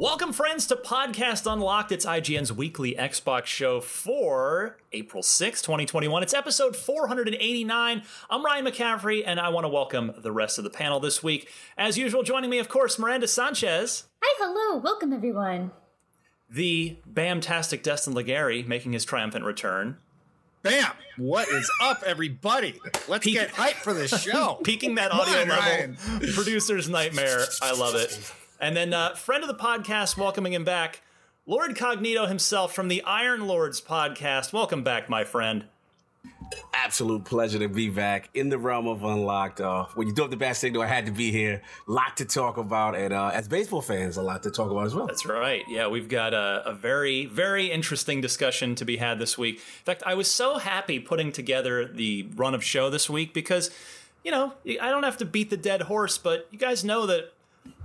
Welcome, friends, to Podcast Unlocked. It's IGN's weekly Xbox show for April 6, 2021. It's episode 489. I'm Ryan McCaffrey, and I want to welcome the rest of the panel this week. As usual, joining me, of course, Miranda Sanchez. Hi, hello, welcome everyone. The Bamtastic Destin Legarie making his triumphant return. Bam! What is up, everybody? Let's Peak- get hype for this show. Peaking that audio on, level. Ryan. Producer's nightmare. I love it. And then, uh, friend of the podcast, welcoming him back, Lord Cognito himself from the Iron Lords podcast. Welcome back, my friend. absolute pleasure to be back in the realm of unlocked. Uh, when you do up the bad signal, I had to be here. Lot to talk about, and uh, as baseball fans, a lot to talk about as well. That's right. Yeah, we've got a, a very, very interesting discussion to be had this week. In fact, I was so happy putting together the run of show this week because, you know, I don't have to beat the dead horse, but you guys know that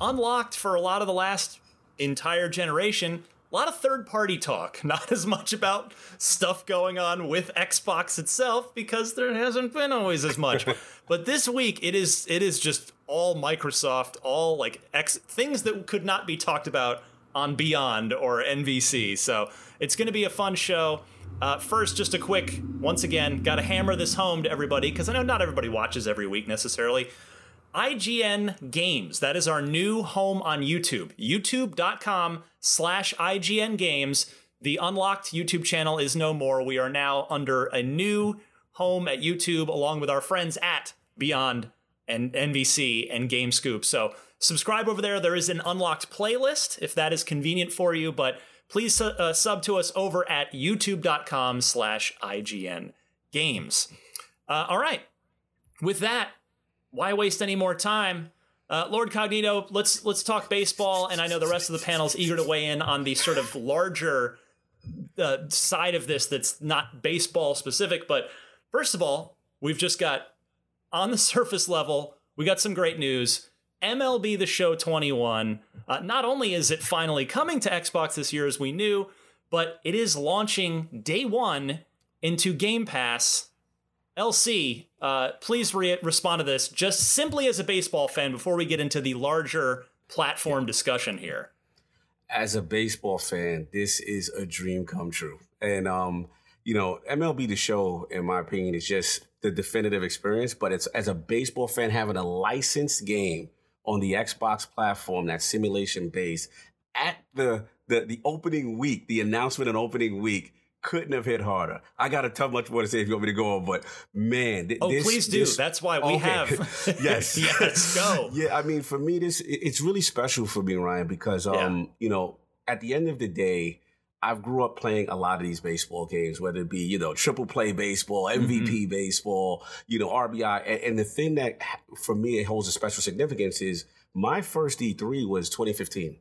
Unlocked for a lot of the last entire generation, a lot of third party talk, not as much about stuff going on with Xbox itself because there hasn't been always as much. but this week it is it is just all Microsoft, all like X things that could not be talked about on Beyond or NVC. So it's going to be a fun show. Uh, first, just a quick, once again, got to hammer this home to everybody because I know not everybody watches every week necessarily. IGN Games. That is our new home on YouTube. YouTube.com slash IGN Games. The unlocked YouTube channel is no more. We are now under a new home at YouTube along with our friends at Beyond and NVC and Game Scoop. So subscribe over there. There is an unlocked playlist if that is convenient for you, but please uh, sub to us over at youtube.com slash IGN Games. Uh, all right. With that, why waste any more time? Uh, Lord Cognito, let's let's talk baseball, and I know the rest of the panel's eager to weigh in on the sort of larger uh, side of this that's not baseball specific. But first of all, we've just got on the surface level, we got some great news. MLB The Show 21. Uh, not only is it finally coming to Xbox this year as we knew, but it is launching day one into Game Pass. LC, uh, please re- respond to this just simply as a baseball fan before we get into the larger platform discussion here. As a baseball fan, this is a dream come true, and um, you know, MLB The Show, in my opinion, is just the definitive experience. But it's as a baseball fan having a licensed game on the Xbox platform that's simulation based at the the the opening week, the announcement and opening week couldn't have hit harder. I got a tough much more to say if you want me to go on, but man, th- Oh, this, please do. this- That's why we Okay. have. yes, yes, go. Yeah, I mean, for me, this it's really special for me, Ryan, because um, you know, at the end of the day, I've grew up playing a lot of these baseball games, whether it be you know triple play baseball, MVP baseball, you know RBI, and, and the thing that for me it holds a special significance is my first E3 was 2015.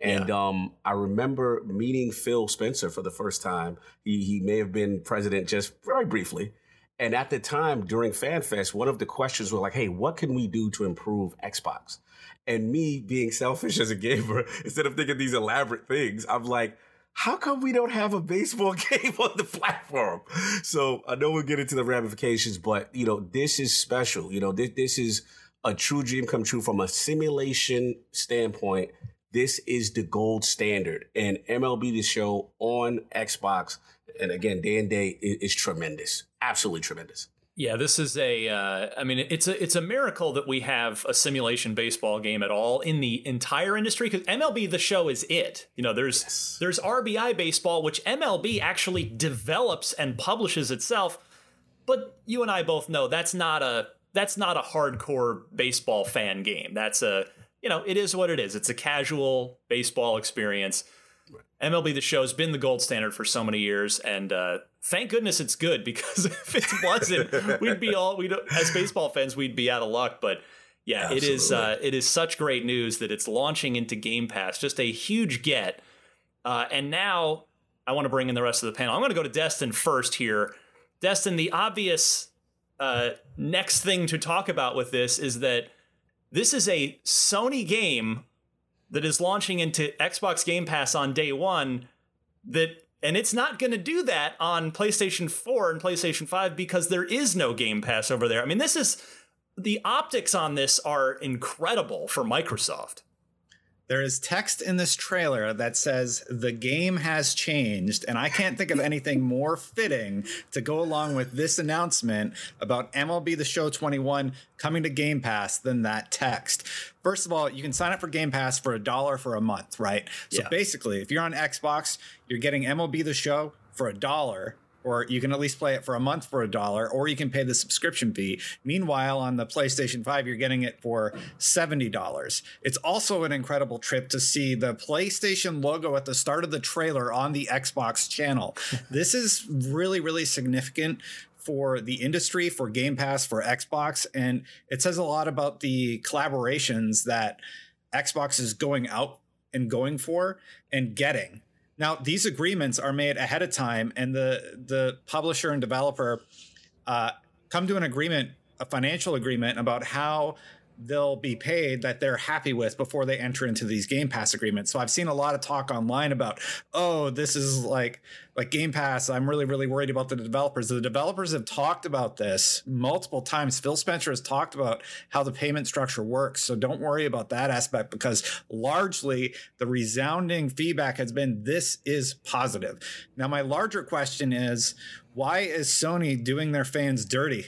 And um, I remember meeting Phil Spencer for the first time. He he may have been president just very briefly, And at the time during FanFest, one of the questions were like, hey, what can we do to improve Xbox? And me being selfish as a gamer, instead of thinking these elaborate things, I'm like, how come we don't have a baseball game on the platform? So I know we'll get into the ramifications, but you know, this is special. You know, this, this is a true dream come true from a simulation standpoint. This is the gold standard. And MLB The Show on Xbox, and again, day and day, is, tremendous. Absolutely tremendous. Yeah, this is a. Uh, I mean, it's a it's a miracle that we have a simulation baseball game at all in the entire industry because MLB the Show is it. You know, there's yes. there's RBI baseball, which MLB actually develops and publishes itself, but you and I both know that's not a that's not a hardcore baseball fan game. That's a you know, it is what it is. It's a casual baseball experience. MLB The Show has been the gold standard for so many years, and uh, thank goodness it's good because if it wasn't, we'd be all we as baseball fans we'd be out of luck. But yeah, Absolutely. it is uh, it is such great news that it's launching into Game Pass, just a huge get. Uh, and now I want to bring in the rest of the panel. I'm going to go to Destin first here. Destin, the obvious uh, next thing to talk about with this is that this is a Sony game that is launching into Xbox Game Pass on day one that and it's not going to do that on PlayStation 4 and PlayStation 5 because there is no Game Pass over there. I mean, this is the optics on this are incredible for Microsoft. There is text in this trailer that says the game has changed, and I can't think of anything more fitting to go along with this announcement about MLB The Show 21 coming to Game Pass than that text. First of all, you can sign up for Game Pass for a dollar for a month, right? So yeah. basically, if you're on Xbox, you're getting MLB The Show for a dollar or you can at least play it for a month for a dollar, or you can pay the subscription fee. Meanwhile, on the PlayStation 5, you're getting it for $70. It's also an incredible trip to see the PlayStation logo at the start of the trailer on the Xbox channel. this is really, really significant for the industry, for Game Pass, for Xbox. And it says a lot about the collaborations that Xbox is going out and going for and getting now, these agreements are made ahead of time, and the the publisher and developer uh, come to an agreement, a financial agreement about how they'll be paid that they're happy with before they enter into these game pass agreements. So i've seen a lot of talk online about oh this is like like game pass. I'm really really worried about the developers. The developers have talked about this multiple times. Phil spencer has talked about how the payment structure works. So don't worry about that aspect because largely the resounding feedback has been this is positive. Now my larger question is why is Sony doing their fans dirty?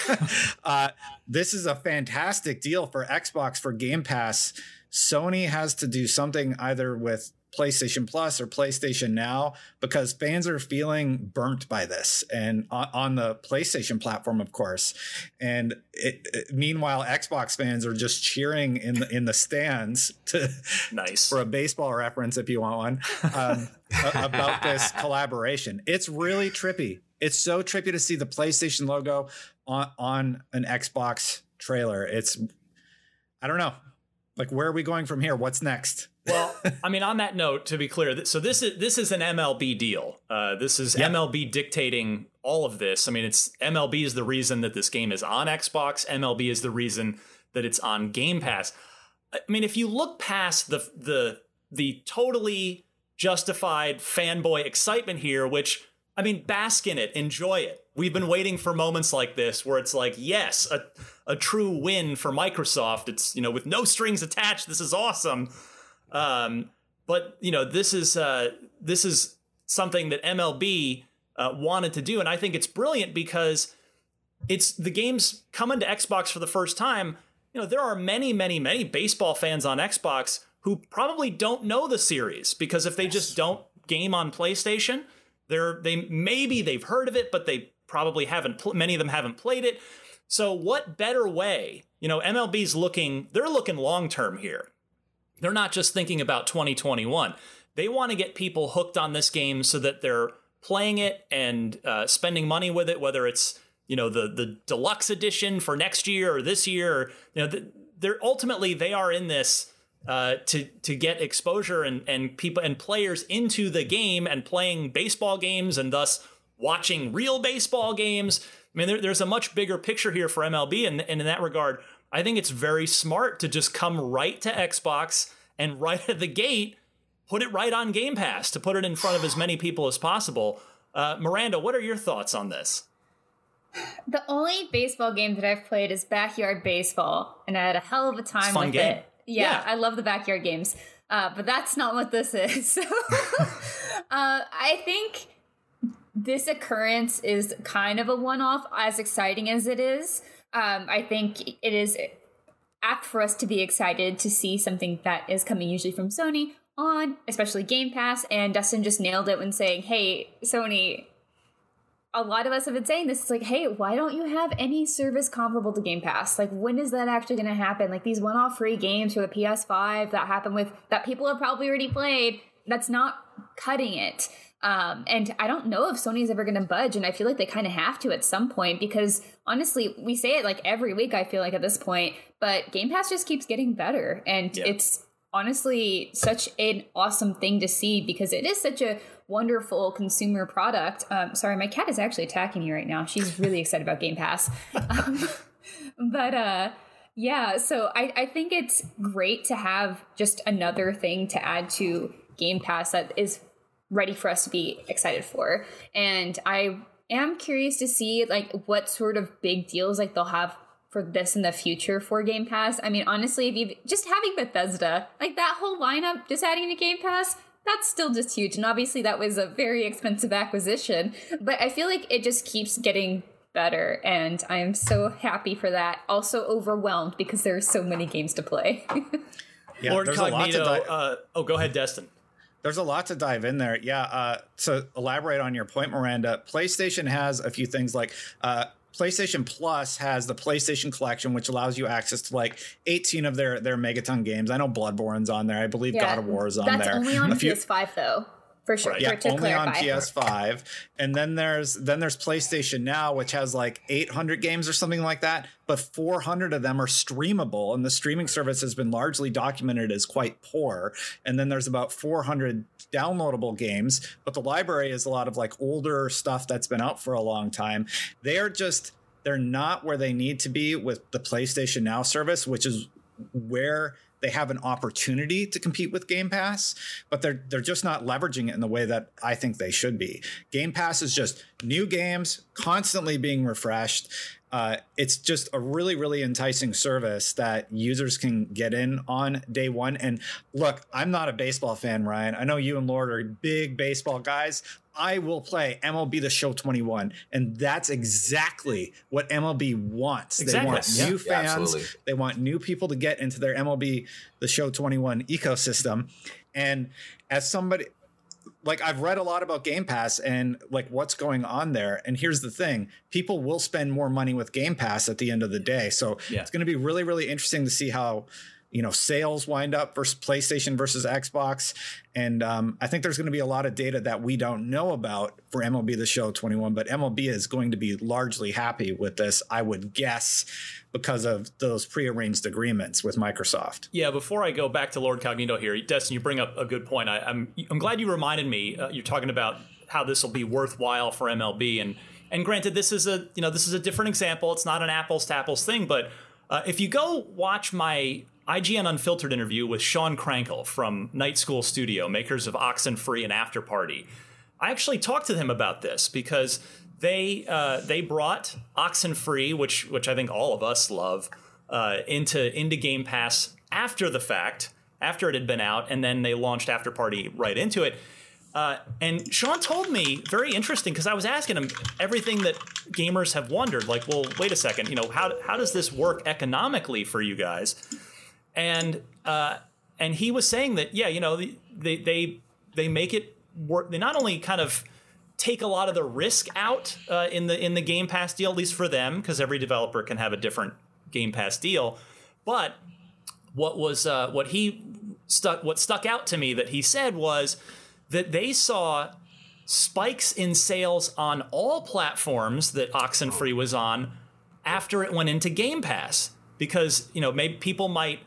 uh, this is a fantastic deal for Xbox for Game Pass. Sony has to do something either with PlayStation Plus or PlayStation Now because fans are feeling burnt by this and on, on the PlayStation platform, of course. And it, it, meanwhile, Xbox fans are just cheering in the, in the stands to nice for a baseball reference if you want one. Um, about this collaboration. It's really trippy. It's so trippy to see the PlayStation logo on on an Xbox trailer. It's I don't know. Like where are we going from here? What's next? Well, I mean, on that note, to be clear, so this is this is an MLB deal. Uh, this is yep. MLB dictating all of this. I mean, it's MLB is the reason that this game is on Xbox. MLB is the reason that it's on Game Pass. I mean, if you look past the the the totally justified fanboy excitement here, which I mean, bask in it, enjoy it. We've been waiting for moments like this where it's like, yes, a, a true win for Microsoft. It's, you know, with no strings attached, this is awesome. Um, but, you know, this is uh, this is something that MLB uh, wanted to do. And I think it's brilliant because it's the game's coming to Xbox for the first time. You know, there are many, many, many baseball fans on Xbox who probably don't know the series because if they just don't game on PlayStation, they're they maybe they've heard of it, but they probably haven't. Pl- many of them haven't played it. So what better way? You know, MLB's looking. They're looking long term here. They're not just thinking about 2021. They want to get people hooked on this game so that they're playing it and uh, spending money with it, whether it's you know the the deluxe edition for next year or this year. You know, they're ultimately they are in this uh, to to get exposure and and people and players into the game and playing baseball games and thus watching real baseball games. I mean, there, there's a much bigger picture here for MLB, and, and in that regard, I think it's very smart to just come right to Xbox and right at the gate put it right on Game Pass to put it in front of as many people as possible. Uh, Miranda, what are your thoughts on this? The only baseball game that I've played is Backyard Baseball, and I had a hell of a time with game. it. Yeah, Yeah. I love the backyard games, uh, but that's not what this is. uh, I think this occurrence is kind of a one-off, as exciting as it is. Um, I think it is apt for us to be excited to see something that is coming usually from Sony on, especially Game Pass. And Destin just nailed it when saying, "Hey, Sony." A lot of us have been saying this. It's like, hey, why don't you have any service comparable to Game Pass? Like, when is that actually going to happen? Like these one-off free games for the PS5 that happen with that people have probably already played. That's not cutting it. Um, and I don't know if Sony's ever going to budge, and I feel like they kind of have to at some point because honestly, we say it like every week. I feel like at this point, but Game Pass just keeps getting better, and Yeah. it's honestly such an awesome thing to see because it is such a wonderful consumer product. Um, sorry, my cat is actually attacking me right now. She's really excited about Game Pass. Um, but uh, yeah, so I, I think it's great to have just another thing to add to Game Pass that is ready for us to be excited for. And I am curious to see like what sort of big deals like they'll have for this in the future for Game Pass. I mean, honestly, if you just having Bethesda, like that whole lineup, just adding to Game Pass, that's still just huge. And obviously, that was a very expensive acquisition. But I feel like it just keeps getting better, and I am so happy for that. Also overwhelmed because there are so many games to play. Yeah, Lord there's a lot to Cognito. di- uh, oh, go ahead, Destin. There's a lot to dive in there. Yeah. Uh, to elaborate on your point, Miranda, PlayStation has a few things like uh, PlayStation Plus has the PlayStation Collection, which allows you access to like 18 of their their Megaton games. I know Bloodborne's on there. I believe God of War is on that's there. only on few- PS5 though, for sure. Right. yeah, for, only on. PS5. And then there's then there's PlayStation Now, which has like 800 games or something like that, but 400 of them are streamable, and the streaming service has been largely documented as quite poor. And then there's about 400 downloadable games, but the library is a lot of like older stuff that's been out for a long time. They are just they're not where they need to be with the PlayStation Now service, which is where they have an opportunity to compete with Game Pass, but they're they're just not leveraging it in the way that I think they should be. Game Pass is just new games constantly being refreshed. Uh, it's just a really really enticing service that users can get in on day one. And look, I'm not a baseball fan, Ryan. I know you and Lord are big baseball guys. I will play MLB The Show 21, and that's exactly what MLB wants. Exactly. They want Yeah. new fans. absolutely. They want new people to get into their MLB The Show 21 ecosystem. And as somebody like I've read a lot about Game Pass and like what's going on there. And here's the thing: people will spend more money with Game Pass at the end of the day. So Yeah. it's going to be really, really interesting to see how you know sales wind up versus PlayStation versus Xbox. And um, I think there's going to be a lot of data that we don't know about for MLB The Show 21. But MLB is going to be largely happy with this, I would guess, because of those prearranged agreements with Microsoft. Yeah, before I go back to Lord Cognito here, Destin, you bring up a good point. I, I'm I'm glad you reminded me. Uh, you're talking about how this will be worthwhile for MLB, and and granted, this is a you know this is a different example. It's not an apples to apples thing, but uh, if you go watch my IGN Unfiltered interview with Sean Krankel from Night School Studio, makers of Oxenfree and Afterparty, I actually talked to him about this because they uh, they brought Oxenfree, which which I think all of us love, uh, into into Game Pass after the fact, after it had been out, and then they launched Afterparty right into it. Uh, and Sean told me very interesting because I was asking him everything that gamers have wondered, like, well, wait a second, you know, how how does this work economically for you guys? And uh, and he was saying that yeah, you know, they they they make it work. They not only kind of take a lot of the risk out uh, in the in the Game Pass deal, at least for them, because every developer can have a different Game Pass deal. But what was uh, what he stuck what stuck out to me that he said was that they saw spikes in sales on all platforms that Oxenfree was on after it went into Game Pass because you know maybe people might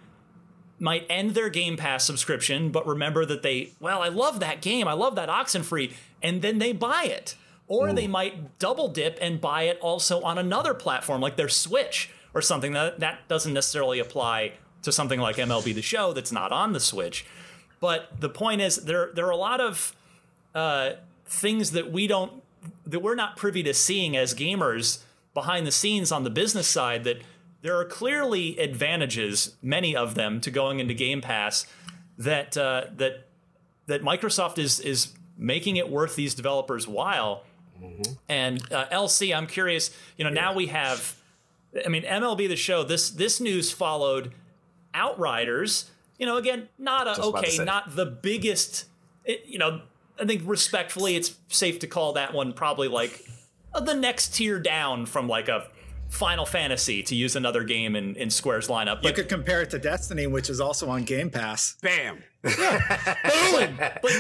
might end their Game Pass subscription, but remember that they, well, I love that game, I love that Oxenfree, and then they buy it. or they might double dip and buy it also on another platform like their Switch or something that that doesn't necessarily apply to something like MLB The Show that's not on the Switch. But the point is, there there are a lot of uh, things that we don't that we're not privy to seeing as gamers behind the scenes on the business side. That there are clearly advantages, many of them, to going into Game Pass that uh, that that Microsoft is is making it worth these developers' while. And uh, LC, I'm curious. You know, now we have. I mean, MLB the Show. This this news followed Outriders. You know, again, not a Just about to okay, not the biggest. It, you know, I think respectfully, it's safe to call that one probably like uh, the next tier down from like a Final Fantasy to use another game in, in Square's lineup. You could compare it to Destiny, which is also on Game Pass. Bam. but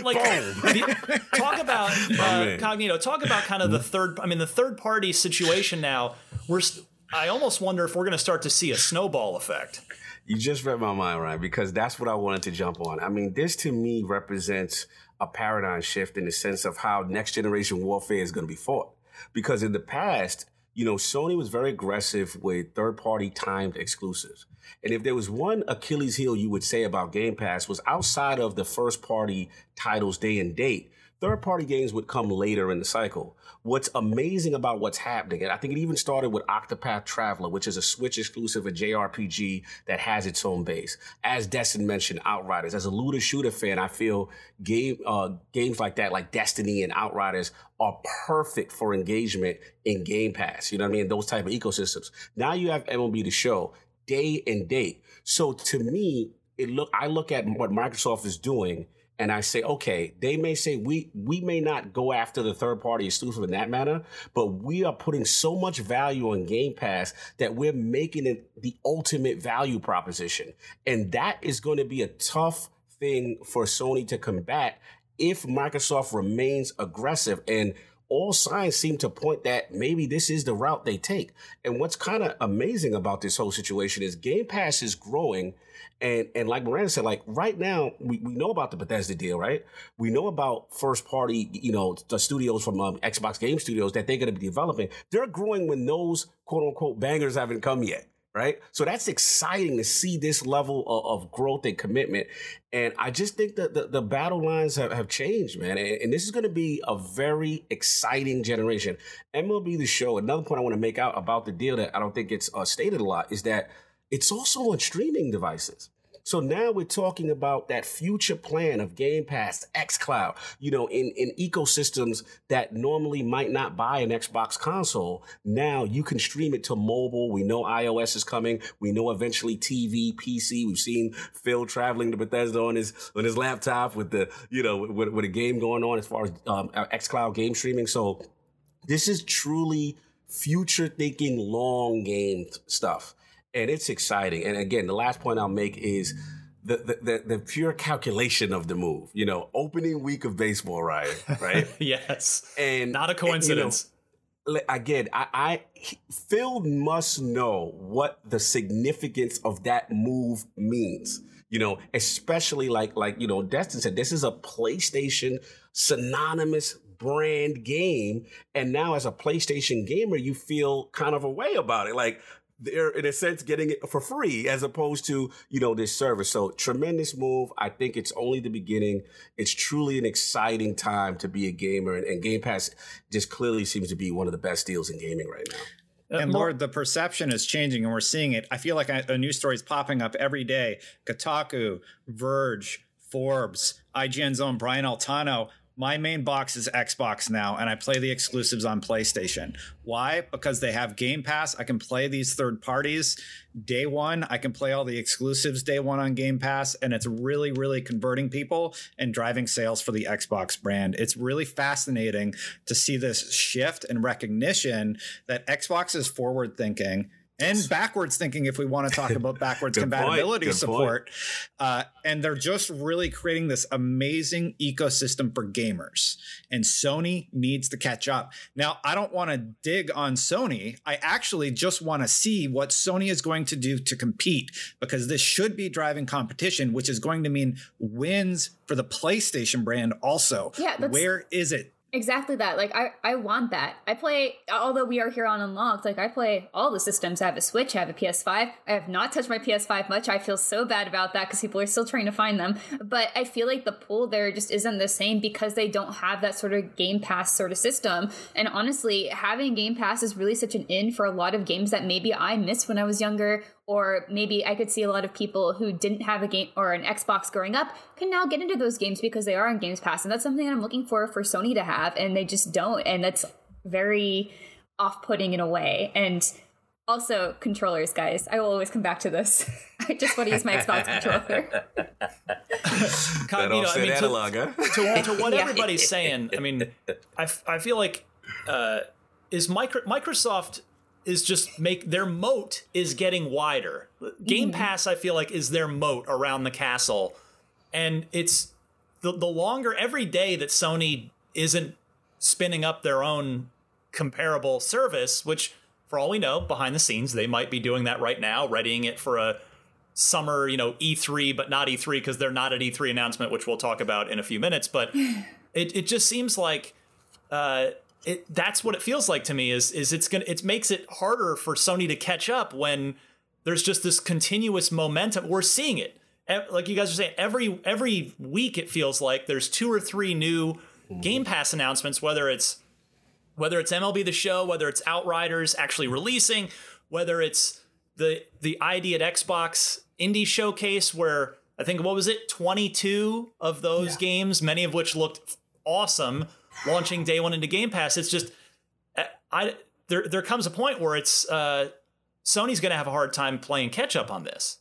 like the- talk about uh. Cognito, talk about kind of the third. I mean, the third party situation now. We're. I almost wonder if we're going to start to see a snowball effect. You just read my mind, Ryan, because that's what I wanted to jump on. I mean, this to me represents a paradigm shift in the sense of how next generation warfare is going to be fought. Because in the past, you know, Sony was very aggressive with third party timed exclusives. And if there was one Achilles heel you would say about Game Pass was outside of the first party titles day and date, third party games would come later in the cycle. What's amazing about what's happening, and I think it even started with Octopath Traveler, which is a Switch exclusive, a JRPG that has its own base. As Destin mentioned, Outriders. As a looter shooter fan, I feel game uh, games like that, like Destiny and Outriders, are perfect for engagement in Game Pass. You know what I mean? Those type of ecosystems. Now you have MLB the show day and date. So to me, it look I look at what Microsoft is doing and I say, okay, they may say we we may not go after the third party exclusive in that manner, but we are putting so much value on Game Pass that we're making it the ultimate value proposition. And that is going to be a tough thing for Sony to combat if Microsoft remains aggressive. And all signs seem to point that maybe this is the route they take. And what's kind of amazing about this whole situation is Game Pass is growing. And and like Miranda said, like right now, we, we know about the Bethesda deal, right? We know about first party, you know, the studios from um, Xbox Game Studios that they're going to be developing. They're growing when those quote unquote bangers haven't come yet right? So that's exciting to see this level of, of growth and commitment. And I just think that the, the battle lines have, have changed, man. And, and this is going to be a very exciting generation. MLB The Show, another point I want to make out about the deal that I don't think it's uh, stated a lot is that it's also on streaming devices. So now we're talking about that future plan of Game Pass, xCloud, you know, in, in ecosystems that normally might not buy an Xbox console. Now you can stream it to mobile. We know iOS is coming. We know eventually TV, PC. We've seen Phil traveling to Bethesda on his on his laptop with the, you know, with, with a game going on as far as um, xCloud game streaming. So this is truly future thinking, long game stuff and it's exciting. And again, the last point I'll make is the, the the, pure calculation of the move. You know, opening week of baseball, right? Right. yes, and not a and, you know, coincidence. again, I, I he- Phil must know what the significance of that move means. You know, especially like like you know, Destin said, this is a PlayStation synonymous brand game, and now as a PlayStation gamer, you feel kind of a way about it, like. They're in a sense getting it for free as opposed to, you know, this service. So tremendous move. I think it's only the beginning. It's truly an exciting time to be a gamer and, and Game Pass just clearly seems to be one of the best deals in gaming right now. Uh, and Lord, the perception is changing, and we're seeing it. I feel like a, a news story is popping up every day. Kotaku, Verge, Forbes, IGN's own Brian Altano. My main box is Xbox now, and I play the exclusives on PlayStation. Why? Because they have Game Pass. I can play these third parties day one. I can play all the exclusives day one on Game Pass, and it's really, really converting people and driving sales for the Xbox brand. It's really fascinating to see this shift and recognition that Xbox is forward thinking and backwards thinking if we want to talk about backwards Good point. compatibility support. Uh, and they're just really creating this amazing ecosystem for gamers. And Sony needs to catch up. Now, I don't want to dig on Sony. I actually just want to see what Sony is going to do to compete because this should be driving competition, which is going to mean wins for the PlayStation brand also. Yeah, Where is it? Exactly that. Like I, I want that. I play although we are here on Unlocked, like I play all the systems. I have a Switch, I have a PS5. I have not touched my PS5 much. I feel so bad about that because people are still trying to find them. But I feel like the pool there just isn't the same because they don't have that sort of Game Pass sort of system. And honestly, having Game Pass is really such an in for a lot of games that maybe I missed when I was younger or maybe I could see a lot of people who didn't have a game or an Xbox growing up can now get into those games because they are on Games Pass, and that's something that I'm looking for for Sony to have, and they just don't, and that's very off-putting in a way. And also controllers, guys. I will always come back to this. I just want to use my Xbox controller. Kind- you know, I mean, analog, huh? to, to what Yeah. everybody's saying, I mean, I, f- I feel like uh, is micro- Microsoft is just make their moat is getting wider. Game Pass, I feel like, is their moat around the castle, and it's the the longer every day that Sony isn't spinning up their own comparable service, which for all we know, behind the scenes they might be doing that right now, readying it for a summer, you know, E3, but not E3 because they're not at E3 announcement, which we'll talk about in a few minutes. But it, it just seems like uh, it that's what it feels like to me is is it's gonna it makes it harder for Sony to catch up when there's just this continuous momentum. We're seeing it. Like you guys are saying, every every week it feels like there's two or three new mm-hmm. Game Pass announcements, whether it's whether it's MLB the Show, whether it's Outriders actually releasing, whether it's the the ID at Xbox Indie Showcase, where I think what was it, 22 of those games, many of which looked awesome, launching day one into Game Pass. It's just, I, I there there comes a point where it's uh, Sony's going to have a hard time playing catch up on this.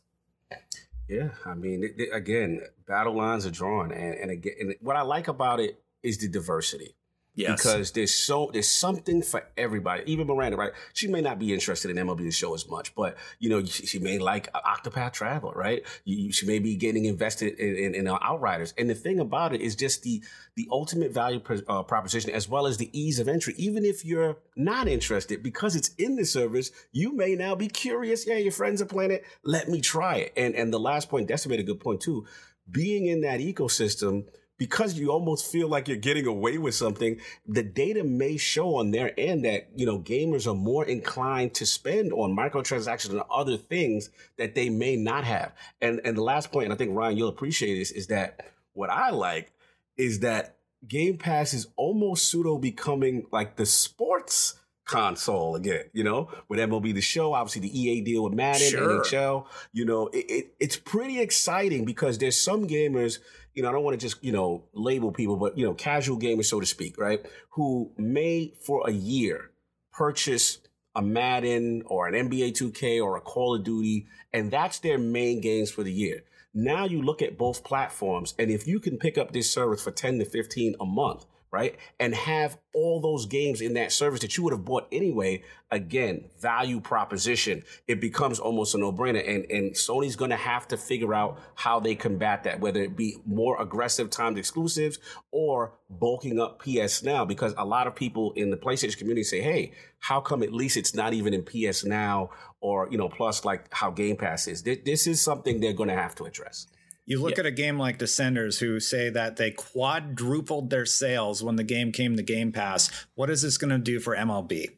Yeah, I mean, it, it- again, battle lines are drawn, and, and again, and what I like about it is the diversity. Yes. Because there's so there's something for everybody. Even Miranda, right? She may not be interested in MLB the Show as much, but you know she, she may like Octopath Traveler, right? You, she may be getting invested in, in, in uh, Outriders. And the thing about it is just the the ultimate value uh, proposition, as well as the ease of entry. Even if you're not interested, because it's in the service, you may now be curious. Yeah, your friends are playing it. Let me try it. And and the last point, Destiny made a good point too. Being in that ecosystem because you almost feel like you're getting away with something, the data may show on their end that, you know, gamers are more inclined to spend on microtransactions and other things that they may not have. And and the last point, and I think Ryan, you'll appreciate this, is that what I like is that Game Pass is almost pseudo becoming like the sports console again, you know, with MLB the show, obviously the EA deal with Madden, Sure. NHL, you know, it, it, it's pretty exciting because there's some gamers, you know, I don't want to just, you know, label people, but, you know, casual gamers, so to speak, right, who may for a year purchase a Madden or an NBA 2K or a Call of Duty, and that's their main games for the year. Now you look at both platforms, and if you can pick up this service for 10 to 15 a month, right, and have all those games in that service that you would have bought anyway, again, value proposition, it becomes almost a no-brainer. And and Sony's gonna have to figure out how they combat that, whether it be more aggressive timed exclusives or bulking up PS Now, because a lot of people in the PlayStation community say, hey, how come at least it's not even in PS Now or you know, plus like how Game Pass is? This, is something they're gonna have to address. You look at a game like Descenders, who say that they quadrupled their sales when the game came to Game Pass. What is this going to do for MLB?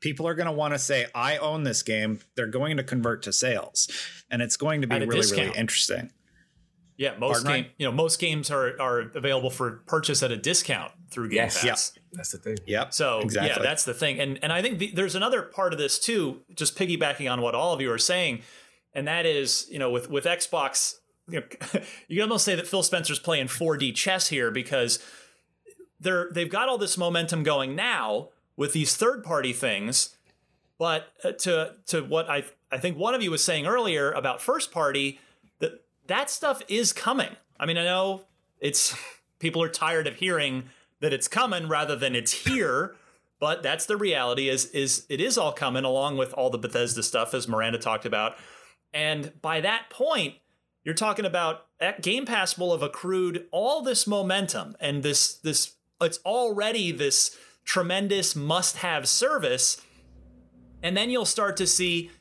People are going to want to say, I own this game. They're going to convert to sales. And it's going to be really, discount. really interesting. Yeah, most Pardon, game, Ryan? you know, most games are are available for purchase at a discount through Game Yes. Pass. That's the thing. Yep. So exactly. yeah, that's the thing, and and I think the, there's another part of this too. Just piggybacking on what all of you are saying, and that is, you know, with with Xbox, you, know, you can almost say that Phil Spencer's playing 4D chess here because they're they've got all this momentum going now with these third party things, but uh, to to what I I think one of you was saying earlier about first party that that stuff is coming. I mean, I know it's people are tired of hearing that it's coming rather than it's here, but that's the reality is is it is all coming along with all the Bethesda stuff as Miranda talked about. And by that point, you're talking about Game Pass will have accrued all this momentum and this this it's already this tremendous must-have service. And then you'll start to see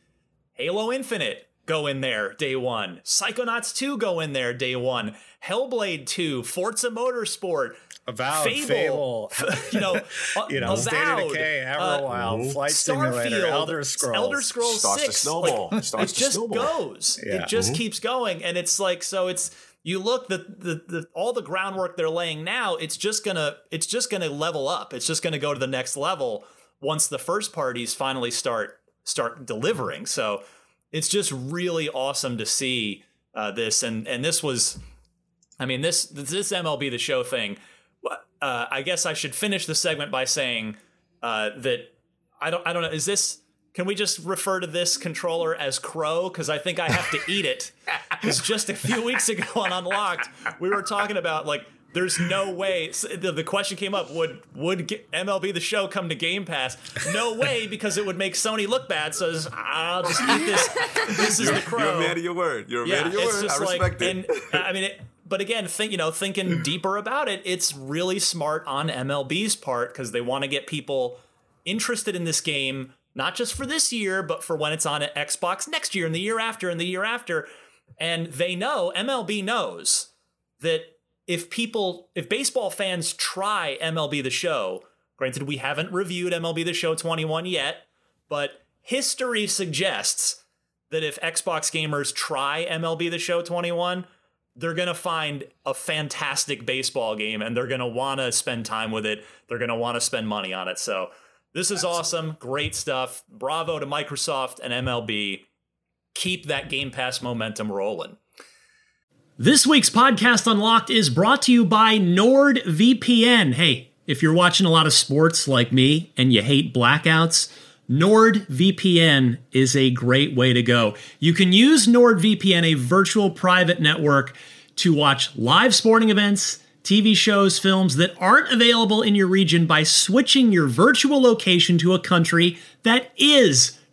Halo Infinite go in there day one. Psychonauts 2 go in there day one. Hellblade 2, Forza Motorsport, Avowed, Fable, Fable, you know, you know, State of Avowed, Decay, uh, Everwild, Flight Simulator, Starfield, Elder Scrolls. Elder Scrolls Starts to 6. snowball. Like, Starts it just snowball. goes. Yeah. It just Mhm. keeps going. And it's like, so it's, you look the, the the all the groundwork they're laying now it's just gonna it's just gonna level up it's just gonna go to the next level once the first parties finally start start delivering so it's just really awesome to see uh, this and and this was i mean this this mlb the show thing uh, i guess i should finish the segment by saying uh, that i don't i don't know is this can we just refer to this controller as crow because i think i have to eat it because just a few weeks ago on unlocked we were talking about like there's no way the, the question came up would would mlb the show come to game pass no way because it would make sony look bad so i'll just eat this this is the crow You're a man of your word. You're a man of your word. just I like, respect it. and I mean, it, but again, think you know, thinking mm. deeper about it, it's really smart on MLB's part because they want to get people interested in this game, not just for this year, but for when it's on Xbox next year and the year after and the year after. And they know MLB knows that if people, if baseball fans try MLB the Show, granted we haven't reviewed MLB the Show 21 yet, but history suggests that if Xbox gamers try MLB The Show 21, they're going to find a fantastic baseball game and they're going to want to spend time with it. They're going to want to spend money on it. So, this is awesome. Great stuff. Bravo to Microsoft and MLB. Keep that Game Pass momentum rolling. This week's podcast Unlocked is brought to you by NordVPN. Hey, if you're watching a lot of sports like me and you hate blackouts, NordVPN is a great way to go. You can use NordVPN, a virtual private network, to watch live sporting events, TV shows, films that aren't available in your region by switching your virtual location to a country that is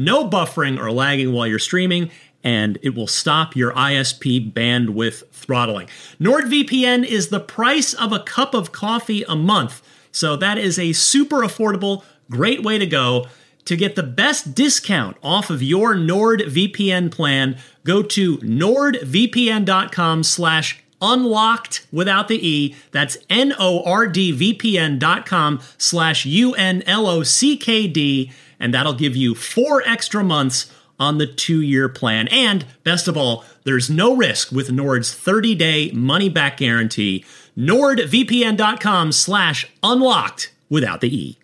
No buffering or lagging while you're streaming, and it will stop your ISP bandwidth throttling. NordVPN is the price of a cup of coffee a month. So that is a super affordable, great way to go. To get the best discount off of your NordVPN plan, go to nordvpn.com slash unlocked without the E. That's N-O-R-D-V-P-N dot com slash U-N-L-O-C-K-D. And that'll give you four extra months on the two-year plan. And best of all, there's no risk with Nord's 30-day money-back guarantee. NordVPN.com slash unlocked without the E.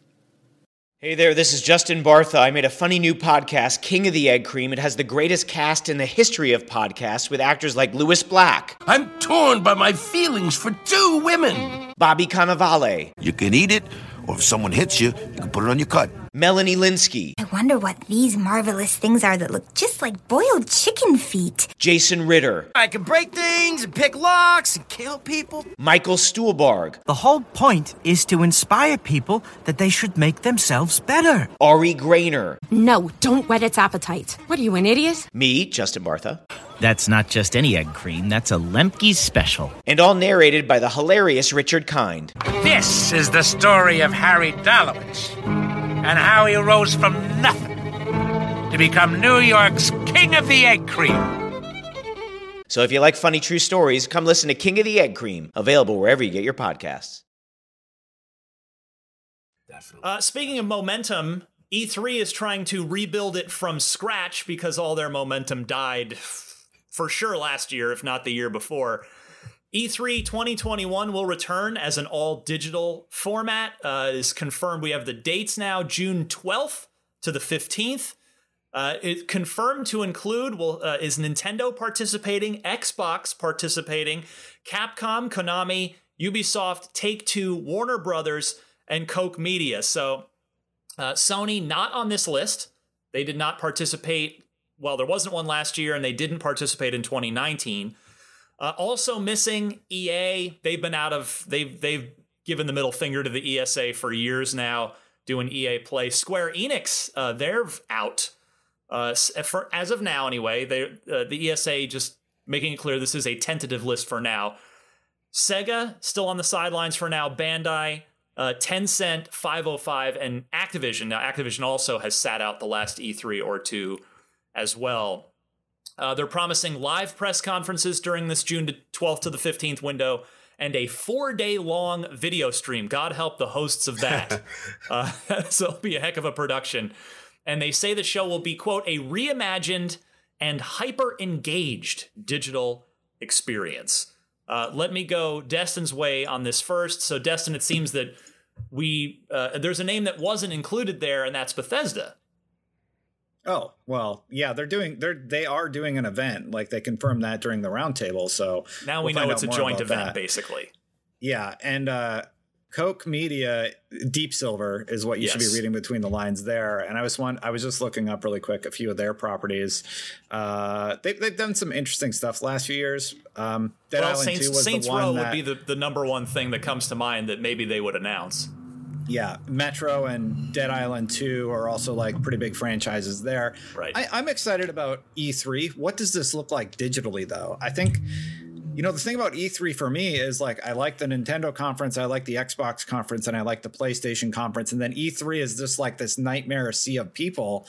Hey there, this is Justin Bartha. I made a funny new podcast, King of the Egg Cream. It has the greatest cast in the history of podcasts with actors like Lewis Black, I'm torn by my feelings for two women. Bobby Cannavale, You can eat it, or if someone hits you, you can put it on your cut. Melanie Lynskey, I wonder what these marvelous things are that look just like boiled chicken feet. Jason Ritter, I can break things and pick locks and kill people. Michael Stuhlbarg, The whole point is to inspire people that they should make themselves better. Ari Graynor, No, don't whet its appetite. What are you, an idiot? me, Justin Bartha, That's not just any egg cream, that's a Lemke's special. and all narrated by the hilarious Richard Kind. This is the story of Harry Dalowitz and how he rose from nothing to become New York's King of the Egg Cream. So if you like funny true stories, come listen to King of the Egg Cream, available wherever you get your podcasts. Uh, speaking of momentum, E3 is trying to rebuild it from scratch because all their momentum died for sure last year, if not the year before. E E3 2021 will return as an all digital format. Uh, it is confirmed. We have the dates now June 12th to the 15th. Uh, it confirmed to include will uh, is Nintendo participating, Xbox participating, Capcom, Konami, Ubisoft, Take Two, Warner Brothers, and Koch Media. So uh, Sony not on this list. They did not participate. Well, there wasn't one last year, and they didn't participate in 2019. Uh, also missing EA. They've been out of they've they've given the middle finger to the ESA for years now, doing EA Play. Square Enix, uh, they're out. Uh, for, as of now, anyway, they uh, the ESA just making it clear this is a tentative list for now. Sega still on the sidelines for now. Bandai, uh, Tencent, 505, and Activision. Now, Activision also has sat out the last E3 or two as well. Uh, they're promising live press conferences during this June 12th to the 15th window and a four day long video stream. God help the hosts of that. uh, so it'll be a heck of a production. And they say the show will be, quote, a reimagined and hyper engaged digital experience. Uh, let me go Destin's way on this first. So, Destin, it seems that we uh, there's a name that wasn't included there, and that's Bethesda. Oh well, yeah, they're doing they're they are doing an event. Like they confirmed that during the roundtable. So now we we'll know it's a joint event, that. basically. Yeah, and uh, Koch Media, Deep Silver is what you yes. should be reading between the lines there. And I was one, I was just looking up really quick a few of their properties. Uh, they, they've done some interesting stuff last few years. Um, Dead well, Island Saints, 2 was Saints the one Row that, would be the, the number one thing that comes to mind that maybe they would announce. Yeah, Metro and Dead Island 2 are also like pretty big franchises there. Right. I, I'm excited about E3. What does this look like digitally, though? I think you know, the thing about E3 for me is like I like the Nintendo conference, I like the Xbox conference, and I like the PlayStation conference. And then E3 is just like this nightmare sea of people.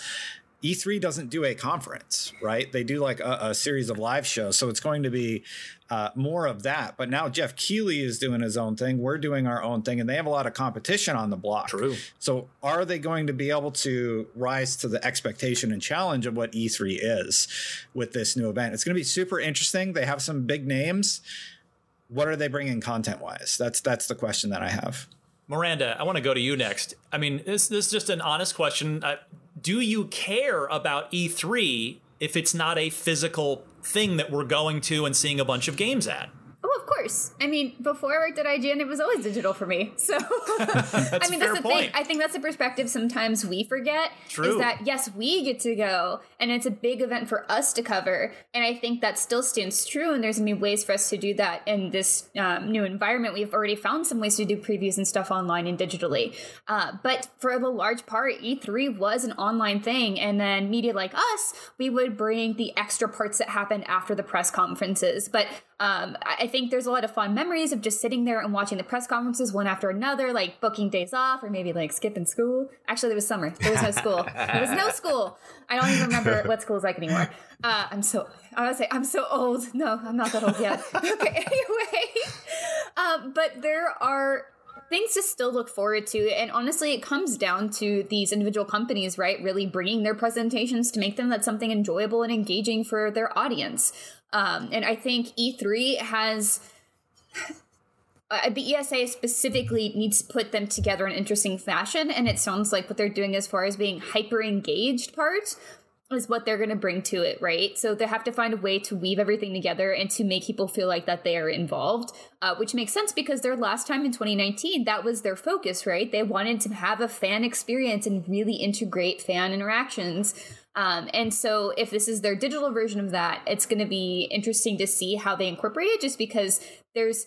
E3 doesn't do a conference, right? They do like a, a series of live shows. So it's going to be uh, more of that. But now Geoff Keighley is doing his own thing. We're doing our own thing, and they have a lot of competition on the block. True. So are they going to be able to rise to the expectation and challenge of what E3 is with this new event? It's going to be super interesting. They have some big names. What are they bringing content wise? That's that's the question that I have. Miranda, I want to go to you next. I mean, this, this is just an honest question. Uh, do you care about E3 if it's not a physical thing that we're going to and seeing a bunch of games at? Oh, of course. I mean, before I worked at IGN, it was always digital for me. So, I mean, that's the point. thing. I think that's a perspective sometimes we forget. True. Is that, yes, we get to go, and it's a big event for us to cover. And I think that still stands true. And there's going to be ways for us to do that in this um, new environment. We've already found some ways to do previews and stuff online and digitally. Uh, but for the large part, E3 was an online thing. And then media like us, we would bring the extra parts that happened after the press conferences. But um, I think there's a lot of fun memories of just sitting there and watching the press conferences one after another, like booking days off or maybe like skipping school. Actually, there was summer. There was no school. there was no school. I don't even remember what school is like anymore. Uh, I'm so I to say I'm so old. No, I'm not that old yet. okay, anyway, um, but there are things to still look forward to. And honestly, it comes down to these individual companies, right? Really bringing their presentations to make them that something enjoyable and engaging for their audience. Um, and I think E3 has. The ESA specifically needs to put them together in interesting fashion, and it sounds like what they're doing as far as being hyper engaged part is what they're going to bring to it, right? So they have to find a way to weave everything together and to make people feel like that they are involved, uh, which makes sense because their last time in 2019, that was their focus, right? They wanted to have a fan experience and really integrate fan interactions. Um, and so if this is their digital version of that, it's going to be interesting to see how they incorporate it just because there's,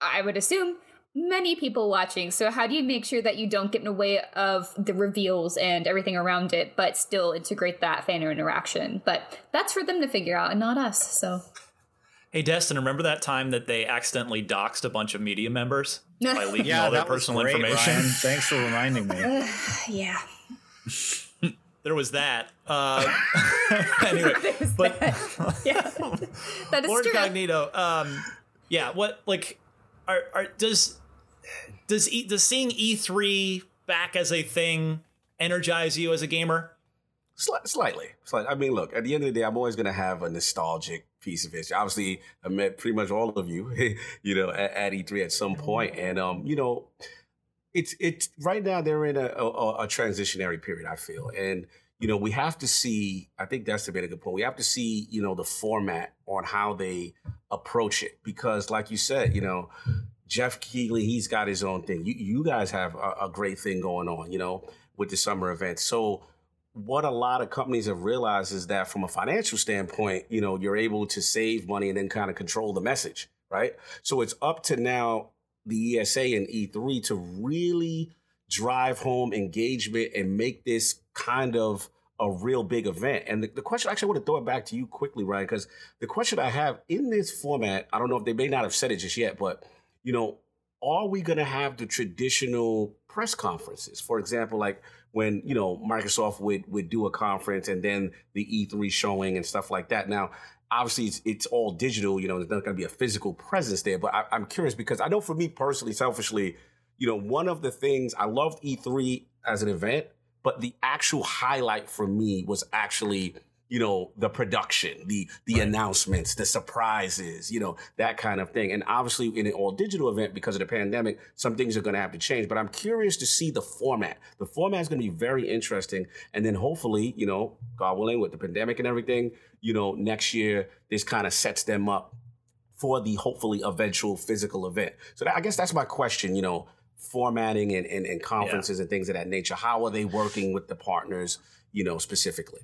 I would assume, many people watching. So how do you make sure that you don't get in the way of the reveals and everything around it, but still integrate that fan interaction? But that's for them to figure out and not us. So. Hey Destin, remember that time that they accidentally doxed a bunch of media members by leaking yeah, all their personal great, information? Ryan. Thanks for reminding me. yeah. There was that. Uh, anyway, but that. yeah, that is Lord true. Cognito. Um, yeah, what like are, are does does e, does seeing E3 back as a thing energize you as a gamer? Sli- slightly, slightly. I mean, look. At the end of the day, I'm always going to have a nostalgic piece of history. Obviously, I met pretty much all of you, you know, at, at, E3 at some point, and um, you know, it's it's right now they're in a, a, a transitionary period. I feel, and you know, we have to see. I think that's a very good point. We have to see, you know, the format on how they approach it, because, like you said, you know, Geoff Keighley, he's got his own thing. You you guys have a, a great thing going on, you know, with the summer events. So what a lot of companies have realized is that from a financial standpoint, you know, you're able to save money and then kind of control the message, right? So it's up to now the ESA and E3 to really drive home engagement and make this kind of a real big event. And the, the question, actually, I want to throw it back to you quickly, Ryan, because the question I have in this format, I don't know if they may not have said it just yet, but, you know, are we going to have the traditional press conferences? For example, like when, you know, Microsoft would, would do a conference and then the E3 showing and stuff like that. Now, obviously it's, it's all digital, you know, there's not going to be a physical presence there, but I, I'm curious because I know for me personally, selfishly, you know, one of the things I loved E3 as an event, but the actual highlight for me was actually you know the production the the right. announcements the surprises you know that kind of thing and obviously in an all digital event because of the pandemic some things are going to have to change but i'm curious to see the format the format is going to be very interesting and then hopefully you know god willing with the pandemic and everything you know next year this kind of sets them up for the hopefully eventual physical event so that, i guess that's my question you know formatting and, and, and conferences yeah. and things of that nature. How are they working with the partners, you know, specifically?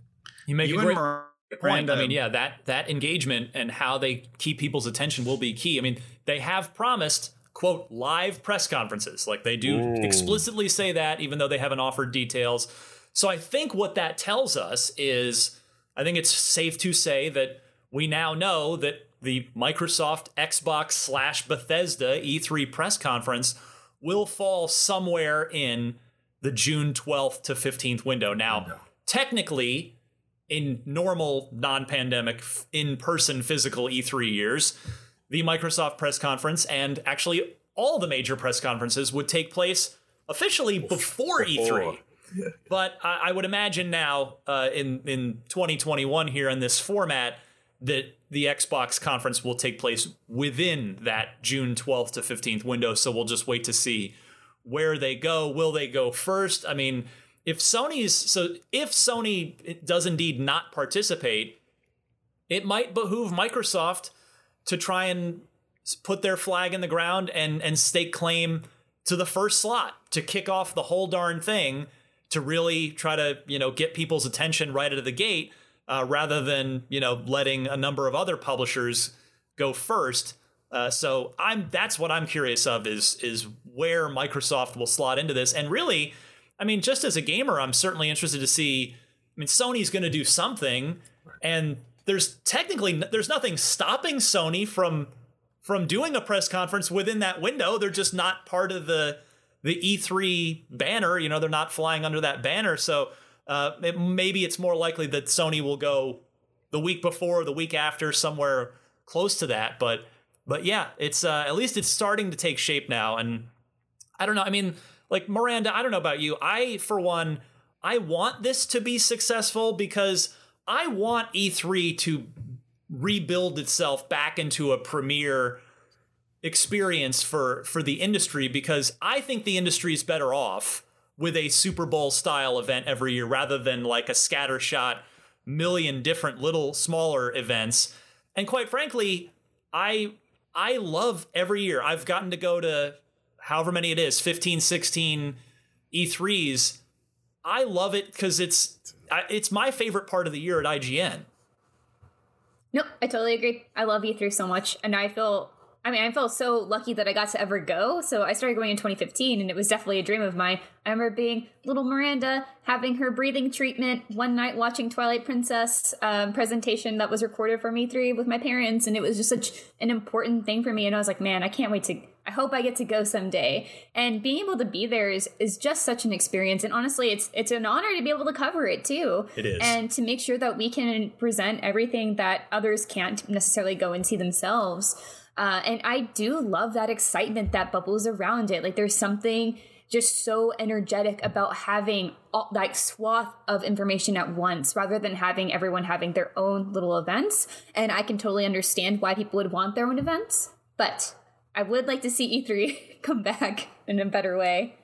You make you a great point. I mean, yeah, that that engagement and how they keep people's attention will be key. I mean, they have promised quote live press conferences. Like they do Ooh. explicitly say that, even though they haven't offered details. So I think what that tells us is I think it's safe to say that we now know that the Microsoft Xbox slash Bethesda E3 press conference will fall somewhere in the June 12th to 15th window. Now, technically, in normal non pandemic, in person physical E3 years, the Microsoft press conference and actually all the major press conferences would take place officially before, E3. But I, I, would imagine now uh, in in 2021 here in this format that the Xbox conference will take place within that June 12th to 15th window. So we'll just wait to see where they go. Will they go first? I mean, if Sony's so if Sony does indeed not participate, it might behoove Microsoft to try and put their flag in the ground and and stake claim to the first slot to kick off the whole darn thing to really try to, you know, get people's attention right out of the gate uh, rather than you know letting a number of other publishers go first. Uh, so I'm that's what I'm curious of is is where Microsoft will slot into this. And really, I mean, just as a gamer, I'm certainly interested to see. I mean, Sony's going to do something, and there's technically there's nothing stopping Sony from from doing a press conference within that window. They're just not part of the the E3 banner. You know, they're not flying under that banner. So uh, it, maybe it's more likely that Sony will go the week before, the week after, somewhere close to that. But but yeah, it's uh, at least it's starting to take shape now. And I don't know. I mean, like Miranda, I don't know about you. I for one, I want this to be successful because I want E3 to rebuild itself back into a premier experience for for the industry because I think the industry is better off with a Super Bowl style event every year rather than like a scattershot million different little smaller events. And quite frankly, I I love every year. I've gotten to go to however many it is, 15, 16 E3s. I love it cuz it's it's my favorite part of the year at IGN. Nope, I totally agree. I love E3 so much and I feel I mean, I felt so lucky that I got to ever go. So I started going in 2015, and it was definitely a dream of mine. I remember being little Miranda having her breathing treatment one night watching Twilight Princess um, presentation that was recorded for me three with my parents, and it was just such an important thing for me. And I was like, man, I can't wait to. I hope I get to go someday. And being able to be there is is just such an experience. And honestly, it's it's an honor to be able to cover it too. It is, and to make sure that we can present everything that others can't necessarily go and see themselves. Uh, and I do love that excitement that bubbles around it. Like there's something just so energetic about having all, like swath of information at once rather than having everyone having their own little events. And I can totally understand why people would want their own events, but I would like to see E3 come back in a better way.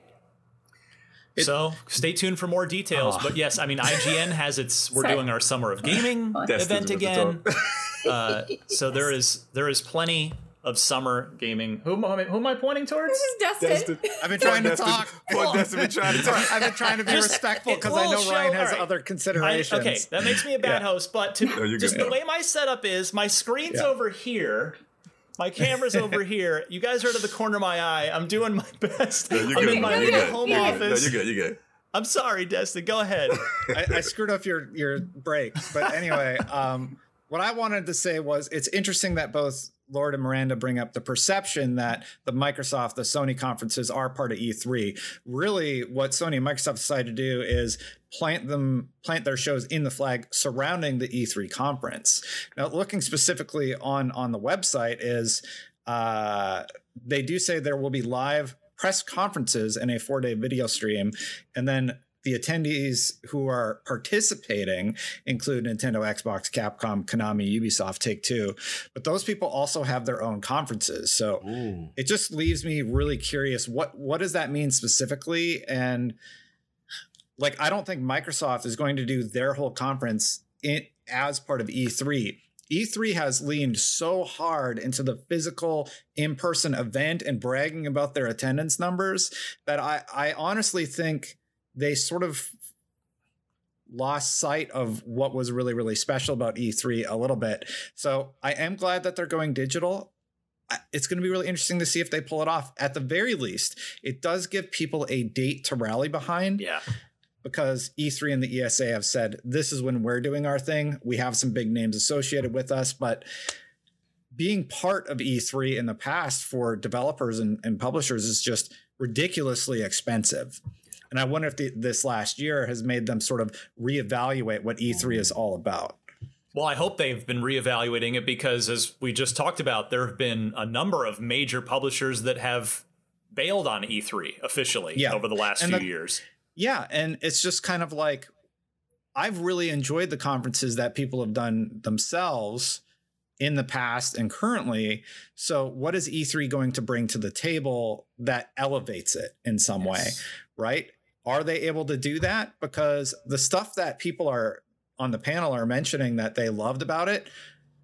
It, so stay tuned for more details. Oh. But yes, I mean IGN has its. We're Sorry. doing our summer of gaming event again. uh, so there is there is plenty of summer gaming. Who, am I- who am I pointing towards? This is Dustin. Destin. I've been trying to talk. Poor Destin been trying to talk. I've been trying to be Just- respectful because I know will Ryan has alright. other I, considerations. okay, that makes me a bad Yeah. host, but to you're just good. the way my setup is, my screen's Yeah. over here. My camera's over here. You guys are to the corner of my eye. I'm doing my best. No, you're I'm good. in my You're little home You're good. No, office. you're good. You're good. I'm sorry, Destin. Go ahead. I, I screwed up your your break, but anyway, um, what I wanted to say was it's interesting that both Lord and Miranda bring up the perception that the Microsoft, the Sony conferences are part of E3. Really, what Sony and Microsoft decided to do is plant them plant their shows in the flag surrounding the E3 conference. Now, looking specifically on on the website is uh, they do say there will be live press conferences and a four day video stream, and then the attendees who are participating include Nintendo, Xbox, Capcom, Konami, Ubisoft, Take Two, but those people also have their own conferences. So it just leaves me really curious what what does that mean specifically and like I don't think Microsoft is going to do their whole conference in, as part of E3. E3 has leaned so hard into the physical in-person event and bragging about their attendance numbers that I, I honestly think they sort of lost sight of what was really really special about E3 a little bit. So I am glad that they're going digital. It's going to be really interesting to see if they pull it off. At the very least, it does give people a date to rally behind Yeah. because E3 and the ESA have said this is when we're doing our thing. We have some big names associated with us, but being part of E3 in the past for developers and, and publishers is just ridiculously expensive. And I wonder if the, this last year has made them sort of reevaluate what E3 mm-hmm. is all about. Well, I hope they've been reevaluating it because, as we just talked about, there have been a number of major publishers that have bailed on E3 officially Yeah. over the last And few the- years. Yeah, and it's just kind of like I've really enjoyed the conferences that people have done themselves in the past and currently. So, what is E3 going to bring to the table that elevates it in some way, right? Are they able to do that? Because the stuff that people are on the panel are mentioning that they loved about it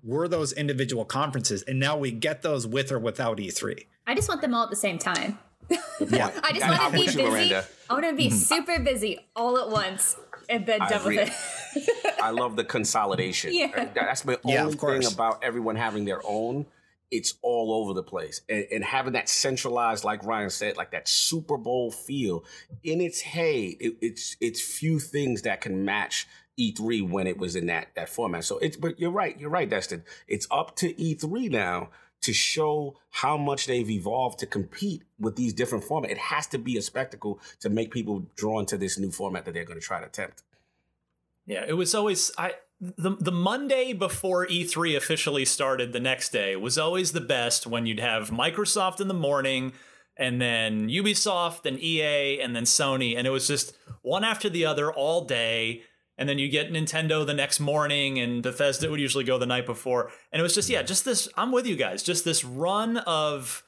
were those individual conferences. And now we get those with or without E E3. I just want them all at the same time. Yeah. I just want to be busy. Miranda. I want to be mm-hmm. super busy all at once and then I done with it. I love the consolidation. Yeah. That's my Yeah, only of thing about everyone having their own. It's all over the place. And, and having that centralized, like Ryan said, like that Super Bowl feel in its hey, it, it's it's few things that can match E3 when it was in that that format. So it's but you're right, you're right, Destin. It's up to E3 now to show how much they've evolved to compete with these different formats. It has to be a spectacle to make people drawn to this new format that they're going to try to attempt. Yeah, it was always I the the Monday before E3 officially started the next day was always the best when you'd have Microsoft in the morning and then Ubisoft and EA and then Sony and it was just one after the other all day and then you get Nintendo the next morning and Bethesda would usually go the night before and it was just yeah, just this I'm with you guys, just this run of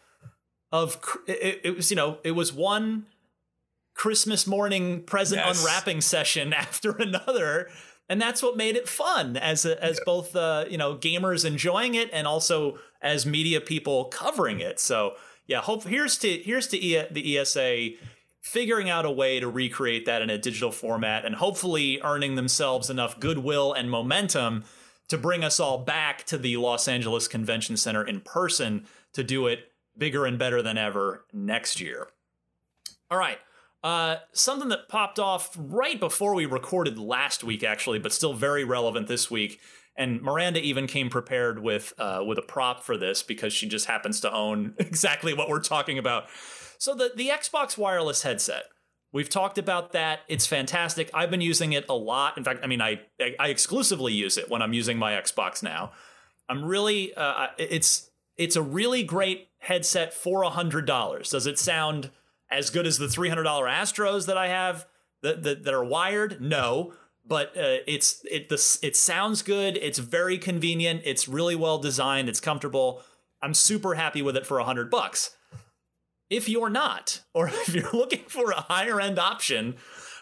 of it, it was you know, it was one Christmas morning present Yes. unwrapping session after another. And that's what made it fun as a, as both uh, you know gamers enjoying it and also as media people covering it. So yeah, hope here's to here's to e- the ESA figuring out a way to recreate that in a digital format and hopefully earning themselves enough goodwill and momentum to bring us all back to the Los Angeles Convention Center in person to do it bigger and better than ever next year. All right. Uh, something that popped off right before we recorded last week, actually, but still very relevant this week. And Miranda even came prepared with uh, with a prop for this because she just happens to own exactly what we're talking about. So the the Xbox wireless headset. We've talked about that. It's fantastic. I've been using it a lot. In fact, I mean, I I exclusively use it when I'm using my Xbox now. I'm really uh, it's it's a really great headset for a hundred dollars. Does it sound as good as the three hundred dollar Astros that I have that, that that are wired? No, but uh, it's it the it sounds good. It's very convenient. It's really well designed. It's comfortable. I'm super happy with it for a hundred bucks. If you're not, or if you're looking for a higher end option,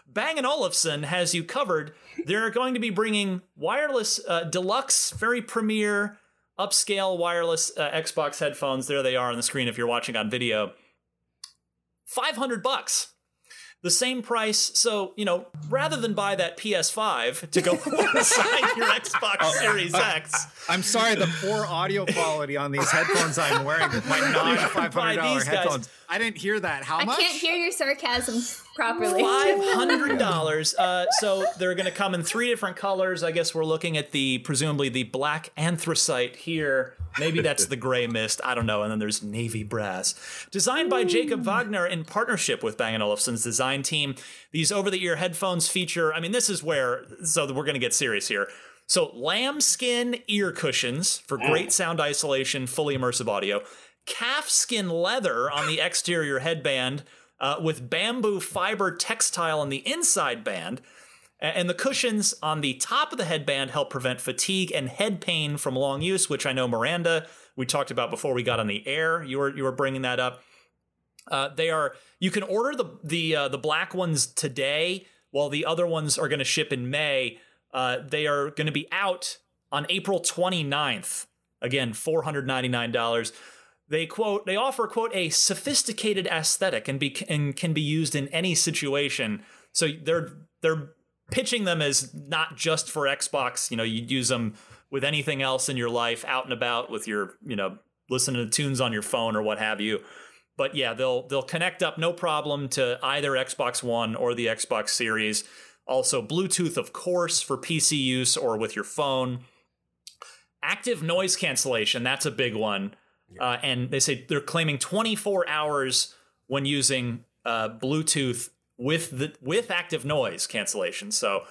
Bang & Olufsen has you covered. They're going to be bringing wireless uh, deluxe, very premier upscale wireless uh, Xbox headphones. There they are on the screen if you're watching on video. 500 bucks. The same price. So, you know, rather than buy that PS5 to go alongside your Xbox oh, Series uh, X, I'm sorry, the poor audio quality on these headphones I'm wearing, my non five hundred dollar these guys. Headphones. I didn't hear that. How I much? can't hear your sarcasm properly. Five hundred dollars. Uh, so they're going to come in three different colors. I guess we're looking at the presumably the black anthracite here. Maybe that's the gray mist. I don't know. And then there's navy brass. Designed by Jakob Wagner in partnership with Bang & Olufsen's design team. These over-the-ear headphones feature. I mean, this is where. So we're going to get serious here. So lambskin ear cushions for great sound isolation, fully immersive audio. Calfskin leather on the exterior headband uh, with bamboo fiber textile on the inside band. And the cushions on the top of the headband help prevent fatigue and head pain from long use, which I know Miranda we talked about before we got on the air. You were you were bringing that up. Uh, they are you can order the the uh, the black ones today, while the other ones are going to ship in May. Uh, they are going to be out on April 29th. Again, four hundred ninety nine dollars. They quote they offer quote a sophisticated aesthetic and be and can be used in any situation. So they're they're pitching them as not just for Xbox. You know, you'd use them with anything else in your life, out and about with your you know listening to tunes on your phone or what have you. But yeah, they'll they'll connect up no problem to either Xbox One or the Xbox Series. Also, Bluetooth, of course, for PC use or with your phone. Active noise cancellation, that's a big one. Uh, and they say they're claiming 24 hours when using uh, Bluetooth with the with active noise cancellation. So,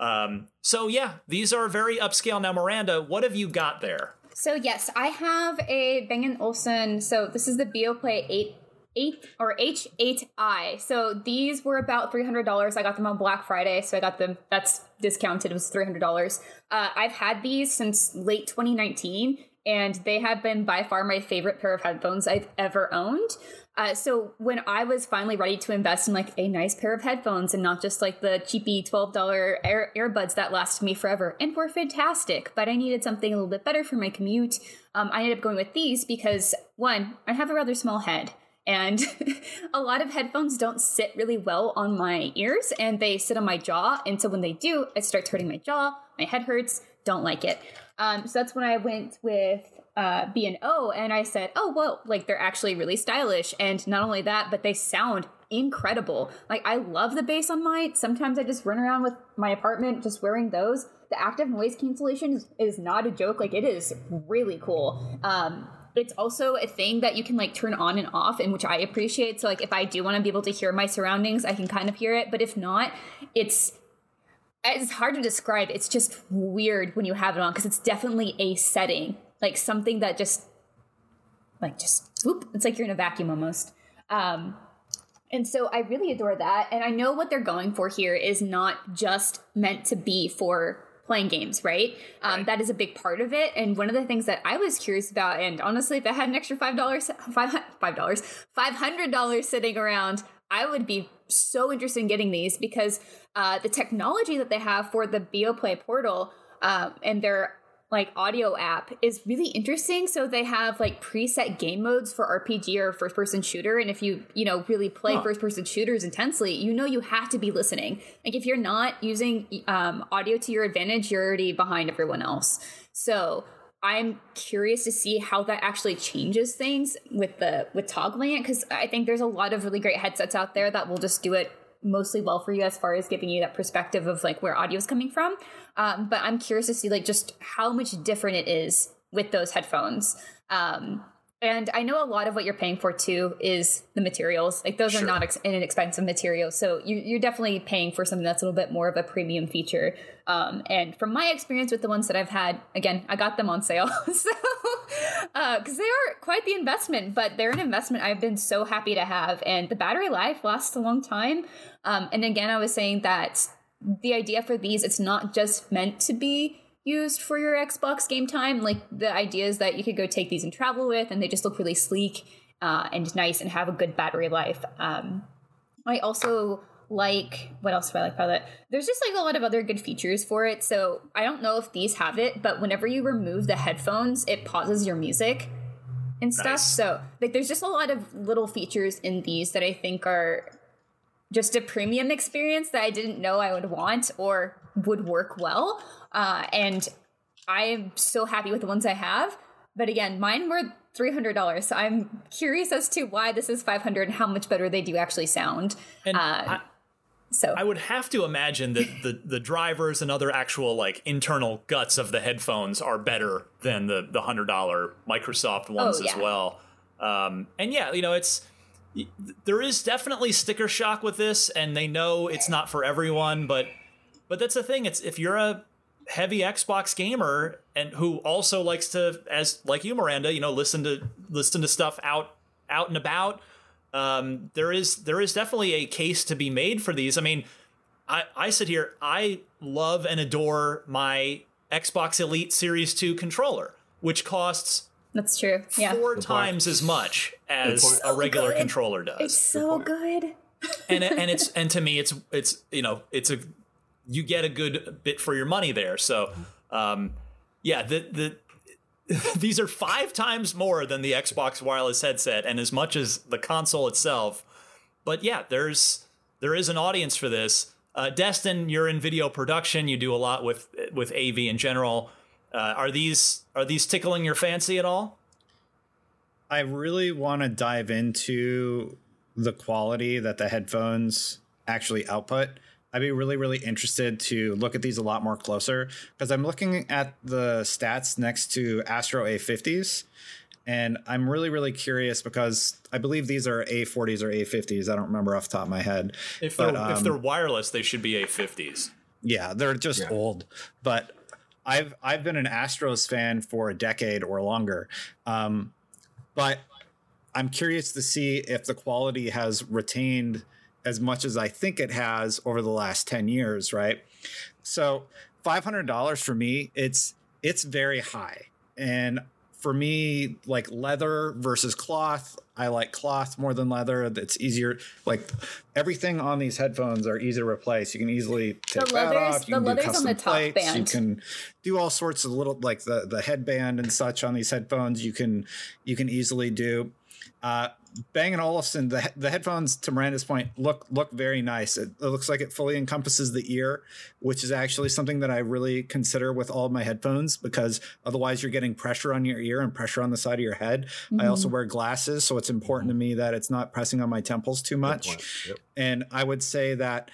um, so yeah, these are very upscale. Now, Miranda, what have you got there? So yes, I have a Bang & Olufsen. So this is the Beoplay 8 eight or H8i. So these were about three hundred dollars. I got them on Black Friday, so I got them. That's discounted. It was three hundred dollars. Uh, I've had these since late 2019, and they have been by far my favorite pair of headphones I've ever owned. Uh, so when I was finally ready to invest in like a nice pair of headphones and not just like the cheapy twelve dollar air- earbuds that lasted me forever and were fantastic, but I needed something a little bit better for my commute. Um, I ended up going with these because one, I have a rather small head. And a lot of headphones don't sit really well on my ears and they sit on my jaw. And so when they do, it starts hurting my jaw. My head hurts. Don't like it. Um, so that's when I went with uh, B&O and I said, oh, well, like they're actually really stylish. And not only that, but they sound incredible. Like I love the bass on mine. Sometimes I just run around with my apartment just wearing those. The active noise cancellation is, is not a joke. Like it is really cool. Um, it's also a thing that you can like turn on and off and which i appreciate so like if i do want to be able to hear my surroundings i can kind of hear it but if not it's it's hard to describe it's just weird when you have it on because it's definitely a setting like something that just like just whoop it's like you're in a vacuum almost um and so I really adore that. And I know what they're going for here is not just meant to be for playing games, right? Um, That is a big part of it. And one of the things that I was curious about, and honestly, if I had an extra five dollars, five five dollars, five hundred dollars sitting around, I would be so interested in getting these because uh, the technology that they have for the Beoplay portal uh, and their like audio app is really interesting. So they have like preset game modes for RPG or first person shooter. And if you, you know, really play Huh. first person shooters intensely, you know you have to be listening. Like if you're not using um, audio to your advantage, you're already behind everyone else. So I'm curious to see how that actually changes things with the with toggling it because I think there's a lot of really great headsets out there that will just do it mostly well for you as far as giving you that perspective of like where audio is coming from. Um, but I'm curious to see like just how much different it is with those headphones. Um, and I know a lot of what you're paying for too is the materials. Like those are not ex- inexpensive materials, so you, you're definitely paying for something that's a little bit more of a premium feature. Um, and from my experience with the ones that I've had, again, I got them on sale, so because they are quite the investment, but they're an investment I've been so happy to have, and the battery life lasts a long time. Um, and again, I was saying that the idea for these, it's not just meant to be used for your Xbox game time. Like the idea is that you could go take these and travel with, and they just look really sleek uh, and nice and have a good battery life. Um, I also like what else do I like about it? There's just like a lot of other good features for it. So I don't know if these have it, but whenever you remove the headphones, it pauses your music and stuff. Nice. So like there's just a lot of little features in these that I think are just a premium experience that I didn't know I would want or would work well. Uh, and I am still happy with the ones I have. But again, mine were three hundred dollars. So I'm curious as to why this is five hundred and how much better they do actually sound. And uh, I, so I would have to imagine that the the drivers and other actual like internal guts of the headphones are better than the the hundred dollar Microsoft ones Oh, as well. Um, and yeah, you know, it's there is definitely sticker shock with this, and they know it's not for everyone, but but that's the thing. It's if you're a heavy Xbox gamer and who also likes to, as like you, Miranda, you know, listen to listen to stuff out out and about. Um, there is there is definitely a case to be made for these. I mean, I I sit here, I love and adore my Xbox Elite Series Two controller, which costs that's true. Yeah. four times as much as point. a regular good. controller does It's so good. and it- and it's and to me it's it's you know it's a you get a good bit for your money there. So um yeah the the these are five times more than the Xbox wireless headset and as much as the console itself. But yeah there's there is an audience for this. Uh Destin you're in video production. You do a lot with with AV in general. Uh, are these are these tickling your fancy at all? I really want to dive into the quality that the headphones actually output. I'd be really, really interested to look at these a lot more closer because I'm looking at the stats next to Astro A50s. And I'm really, really curious because I believe these are A40s or A50s. I don't remember off the top of my head. if But, they're if um, they're wireless they should be A50s yeah, they're just old. But I've I've been an Astros fan for a decade or longer. Um, but I'm curious to see if the quality has retained as much as I think it has over the last 10 years, right? So $500 for me, it's it's very high. And for me, like leather versus cloth, I like cloth more than leather. It's easier. Like everything on these headphones are easy to replace. You can easily take that leathers- off. You the can do leathers on custom the top plates. You can do all sorts of little like the the headband and such on these headphones. You can you can easily do. Uh, Bang and Olufsen, the the headphones to Miranda's point look look very nice. It, it looks like it fully encompasses the ear, which is actually something that I really consider with all of my headphones because otherwise you're getting pressure on your ear and pressure on the side of your head. I also Mhm. wear glasses, so it's important to me that it's not pressing on my temples too much. And I would say that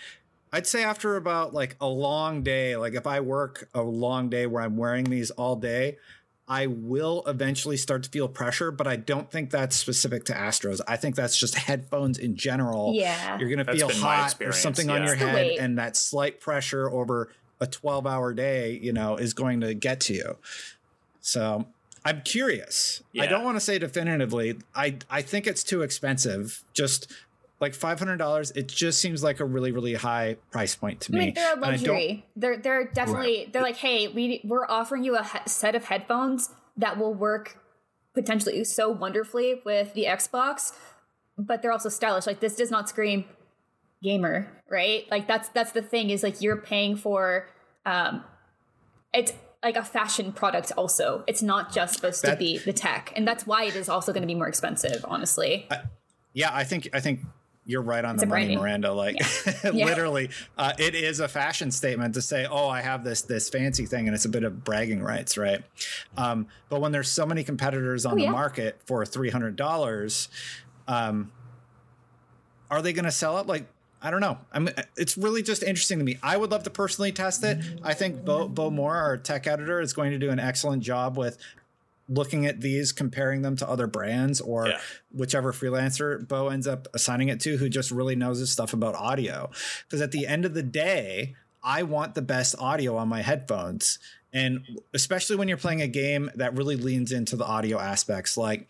I'd say after about like a long day, like if I work a long day where I'm wearing these all day, I will eventually start to feel pressure, but I don't think that's specific to Astros. I think that's just headphones in general. Yeah. You're going to feel hot or experience, something on your head, weight. and that slight pressure over a 12 hour day, you know, is going to get to you. So I'm curious. I don't want to say definitively. I, I think it's too expensive. Just like $500, it just seems like a really, really high price point to I me. mean, they're a And I don't- luxury. They're they're definitely they're like, hey, we we're offering you a he- set of headphones that will work potentially so wonderfully with the Xbox, but they're also stylish. Like this does not scream gamer, right? Like that's that's the thing is like you're paying for um it's like a fashion product also. It's not just supposed to be the tech. And that's why it is also going to be more expensive, honestly. Yeah, I think I think you're right on It's the money, branding. Miranda. Like Yeah. literally, uh, it is a fashion statement to say, "Oh, I have this this fancy thing," and it's a bit of bragging rights, right? Um, but when there's so many competitors on Oh, the yeah. market for three hundred dollars, um, are they going to sell it? Like, I don't know. I'm. It's really just interesting to me. I would love to personally test it. I think Bo, Bo Moore, our tech editor, is going to do an excellent job with looking at these, comparing them to other brands or Yeah. whichever freelancer Bo ends up assigning it to, who just really knows his stuff about audio. Because at the end of the day, I want the best audio on my headphones. And especially when you're playing a game that really leans into the audio aspects, like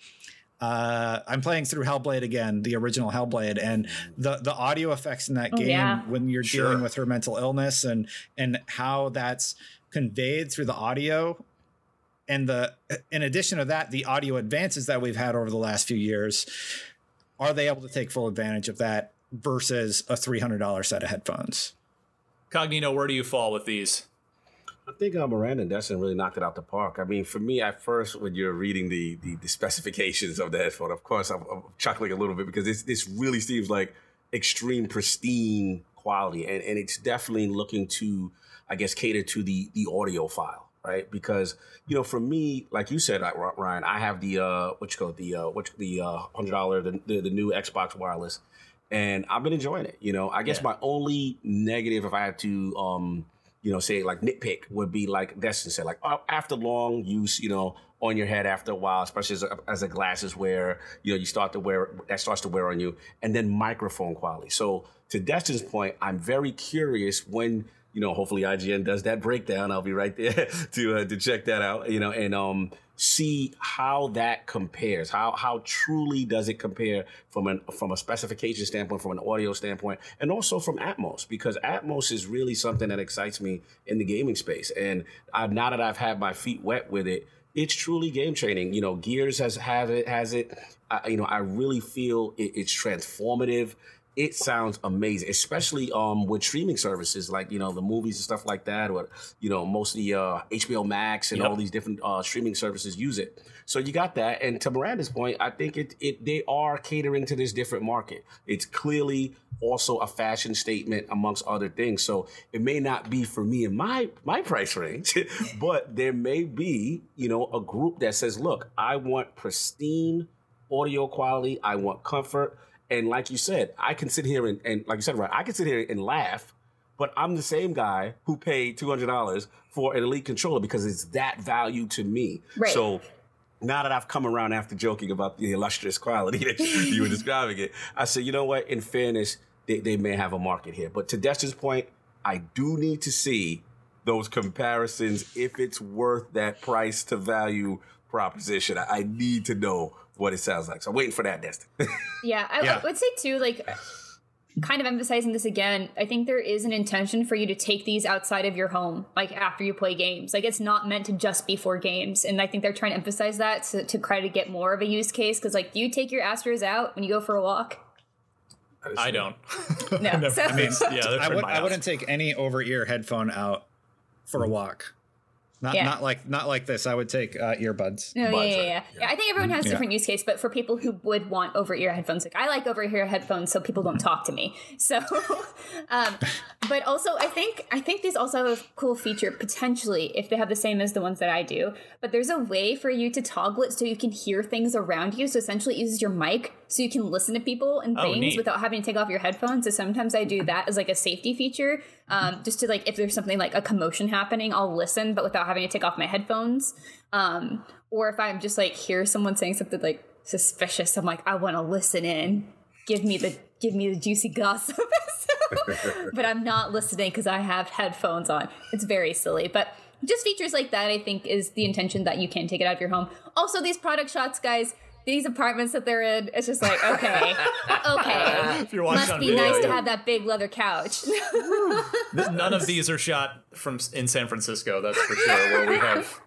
uh, I'm playing through Hellblade again, the original Hellblade, and the the audio effects in that Oh, game yeah. when you're Sure. dealing with her mental illness and and how that's conveyed through the audio and the in addition to that the audio advances that we've had over the last few years are they able to take full advantage of that versus a three hundred dollar set of headphones. Cognito, where do you fall with these? I think uh, Miranda and Destin really knocked it out the park. I mean, for me, at first, when you're reading the the, the specifications of the headphone, of course, I'm, I'm, chuckling a little bit because this this really seems like extreme pristine quality, and, and it's definitely looking to, I guess, cater to the the audiophile, right? Because you know, for me, like you said, Ryan, I have the uh, what you call it, the uh, what the uh, hundred dollar the, the the new Xbox wireless, and I've been enjoying it. You know, I guess yeah. my only negative, if I had to. um you know, say like nitpick would be like Destin said, like uh, after long use, you know, on your head after a while, especially as a, as a glasses wear, you know, you start to wear that starts to wear on you, and then microphone quality. So to Destin's point, I'm very curious when you know, hopefully IGN does that breakdown. I'll be right there to uh, to check that out. You know, and um, see how that compares. How how truly does it compare from an from a specification standpoint, from an audio standpoint, and also from Atmos because Atmos is really something that excites me in the gaming space. And I, now that I've had my feet wet with it, it's truly game training. You know, Gears has have it has it. I, you know, I really feel it, it's transformative it sounds amazing, especially um with streaming services like you know the movies and stuff like that, or you know most of the uh, HBO Max and yep. all these different uh, streaming services use it. So you got that, and to Miranda's point, I think it it they are catering to this different market. It's clearly also a fashion statement amongst other things. So it may not be for me in my my price range, but there may be you know a group that says, look, I want pristine audio quality, I want comfort. And like you said, I can sit here and, and like you said, right, I can sit here and laugh, but I'm the same guy who paid two hundred dollars for an elite controller because it's that value to me. Right. So now that I've come around after joking about the illustrious quality that you were describing it, I said, you know what? In fairness, they, they may have a market here. But to Destin's point, I do need to see those comparisons if it's worth that price to value proposition. I, I need to know what it sounds like. So I'm waiting for that, Destin. yeah, I, yeah. I would say too, like kind of emphasizing this again, I think there is an intention for you to take these outside of your home, like after you play games. Like it's not meant to just be for games. And I think they're trying to emphasize that to, to try to get more of a use case. Cause like, do you take your Astros out when you go for a walk? I don't. No. so. I mean, yeah, I, would, I wouldn't take any over ear headphone out for a walk. Not yeah. not like not like this. I would take uh, earbuds. No, yeah, yeah, yeah, yeah, I think everyone has a different use case, but for people who would want over ear headphones, like I like over ear headphones, so people don't talk to me. So, um, but also I think I think these also have a cool feature potentially if they have the same as the ones that I do. But there's a way for you to toggle it so you can hear things around you. So essentially, it uses your mic so you can listen to people and things oh, without having to take off your headphones. So sometimes I do that as like a safety feature, um, just to like if there's something like a commotion happening, I'll listen, but without having to take off my headphones. Um, or if I'm just like hear someone saying something like suspicious, I'm like I want to listen in. Give me the give me the juicy gossip. but I'm not listening because I have headphones on. It's very silly, but just features like that i think is the intention that you can take it out of your home also these product shots guys these apartments that they're in, it's just like, okay, okay. Must be video, nice to have that big leather couch. None of these are shot from in San Francisco, that's for sure. Where we have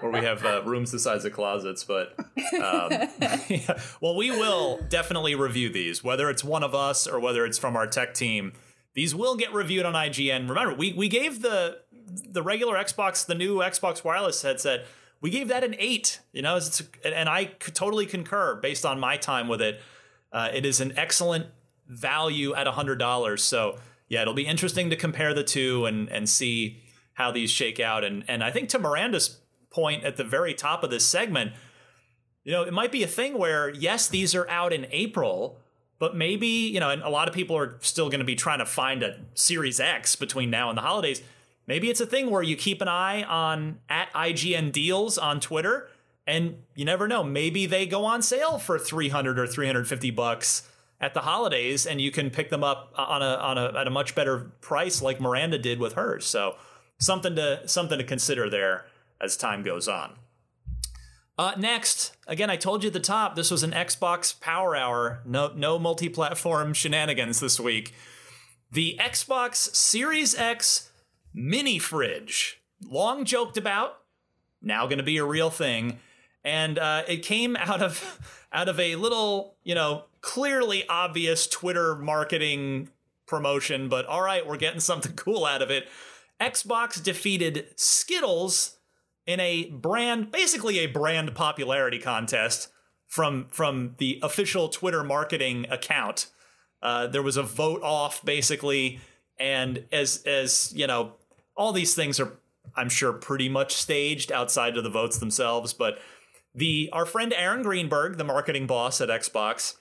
where we have uh, rooms the size of closets, but um, yeah. well, we will definitely review these, whether it's one of us or whether it's from our tech team. These will get reviewed on IGN. Remember, we we gave the the regular Xbox, the new Xbox wireless headset we gave that an eight. You know, and I totally concur based on my time with it. Uh, it is an excellent value at hundred dollars. So yeah, it'll be interesting to compare the two and and see how these shake out. And and I think to Miranda's point at the very top of this segment, you know, it might be a thing where yes, these are out in April, but maybe you know, and a lot of people are still going to be trying to find a Series X between now and the holidays maybe it's a thing where you keep an eye on at IGN deals on Twitter and you never know maybe they go on sale for 300 or 350 bucks at the holidays and you can pick them up on a on a at a much better price like Miranda did with hers so something to something to consider there as time goes on uh, next, again, I told you at the top, this was an Xbox Power Hour. No, no multi-platform shenanigans this week. The Xbox Series X mini fridge. Long joked about, now going to be a real thing. And uh, it came out of out of a little, you know, clearly obvious Twitter marketing promotion, but all right, we're getting something cool out of it. Xbox defeated Skittles in a brand, basically a brand popularity contest from from the official Twitter marketing account. Uh, there was a vote off basically, and as as you know, all these things are I'm sure pretty much staged outside of the votes themselves. But the our friend Aaron Greenberg, the marketing boss at Xbox,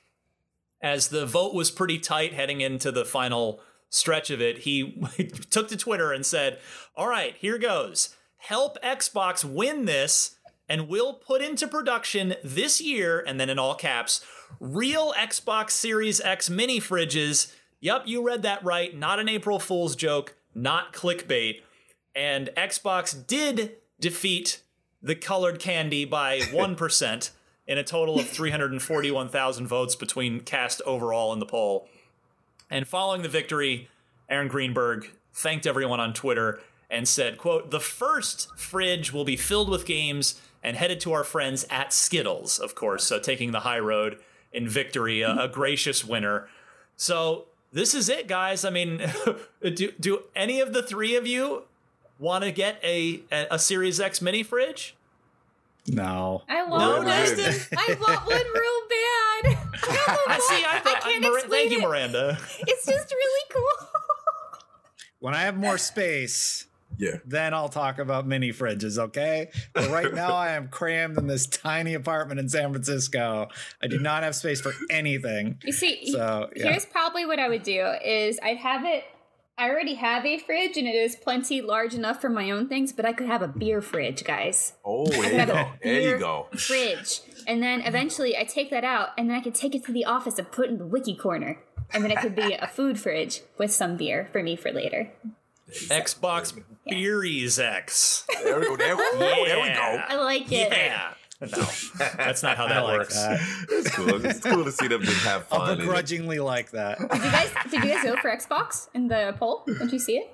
as the vote was pretty tight heading into the final stretch of it, he took to Twitter and said, "All right, here goes. Help Xbox win this." And we'll put into production this year, and then in all caps, real Xbox Series X mini fridges. Yup, you read that right. Not an April Fool's joke, not clickbait. And Xbox did defeat the colored candy by 1% in a total of 341,000 votes between cast overall in the poll. And following the victory, Aaron Greenberg thanked everyone on Twitter and said, quote, the first fridge will be filled with games and headed to our friends at Skittles, of course, so taking the high road in victory, a, a gracious winner. So this is it, guys. I mean, do, do any of the three of you want to get a, a, a Series X mini fridge? No. I want No, one. Justin. I want one real bad. I don't I see. I can't Mir- explain thank you. Miranda. It's just really cool. When I have more space, yeah, then I'll talk about mini fridges, okay? But right now I am crammed in this tiny apartment in San Francisco. I do not have space for anything. You see, So, yeah. here's probably what I would do is I'd have it I already have a fridge and it is plenty large enough for my own things, but I could have a beer fridge, guys. Oh, I there you go. There you go. Fridge. And then eventually I take that out and then I could take it to the office and put it in the wiki corner. And then it could be a food fridge with some beer for me for later. Xbox Beeries X. There we go. There, we- there we go. I like it. Yeah. No, that's not how I that like works. that. It's cool. It's cool to see them just have I'll fun. and- begrudgingly like that. Did you guys did you guys vote for Xbox in the poll? Did you see it?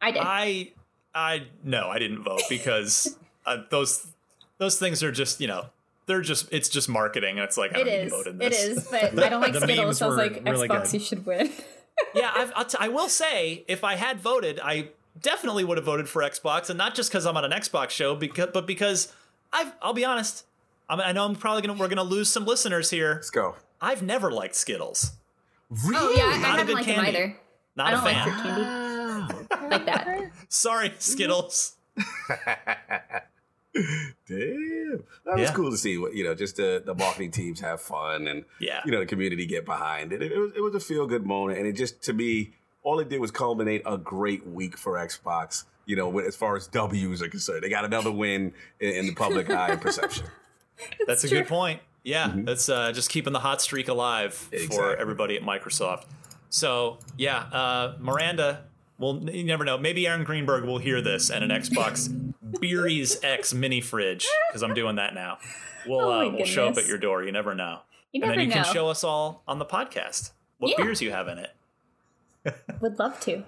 I did. I, I no, I didn't vote because uh, those those things are just you know they're just it's just marketing. It's like I it don't need to vote in this. is, but I don't like The Skittles, memes so I was like, really Xbox, good. you should win. yeah, I've, I'll t- I will say if I had voted, I definitely would have voted for Xbox, and not just because I'm on an Xbox show, because but because I've I'll be honest. I, mean, I know I'm probably gonna we're gonna lose some listeners here. Let's go. I've never liked Skittles. Oh yeah, I, Not a I haven't good liked them candy. either. Not I a don't like fan. fruit candy. like that. Sorry, Skittles. Damn, that was cool to see. What you know, just the the marketing teams have fun and Yeah. you know the community get behind it. It, it was it was a feel good moment, and it just to me, all it did was culminate a great week for Xbox. You know, as far as W's are concerned, they got another win in, in the public eye and perception. That's a good point. Yeah, that's uh, just keeping the hot streak alive for everybody at Microsoft. So yeah, uh, Miranda. Well, you never know. Maybe Aaron Greenberg will hear this and an Xbox Beeries X mini fridge because I'm doing that now. We'll Oh uh, we'll show up at your door. You never know. You and then you know. can show us all on the podcast what Yeah. beers you have in it. Would love to.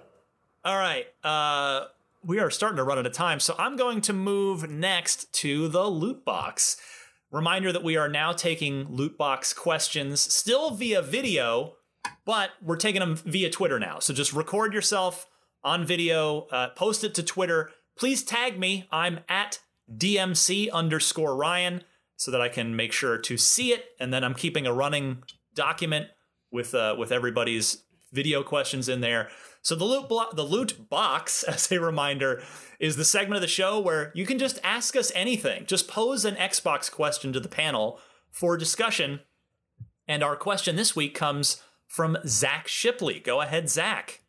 All right. Uh, we are starting to run out of time, so I'm going to move next to the loot box. Reminder that we are now taking loot box questions, still via video, but we're taking them via Twitter now. So just record yourself on video, uh, post it to Twitter. Please tag me. I'm at DMC underscore Ryan so that I can make sure to see it. And then I'm keeping a running document with uh, with everybody's video questions in there. So the loot blo- the loot box, as a reminder, is the segment of the show where you can just ask us anything. Just pose an Xbox question to the panel for discussion. And our question this week comes from Zach Shipley. Go ahead, Zach.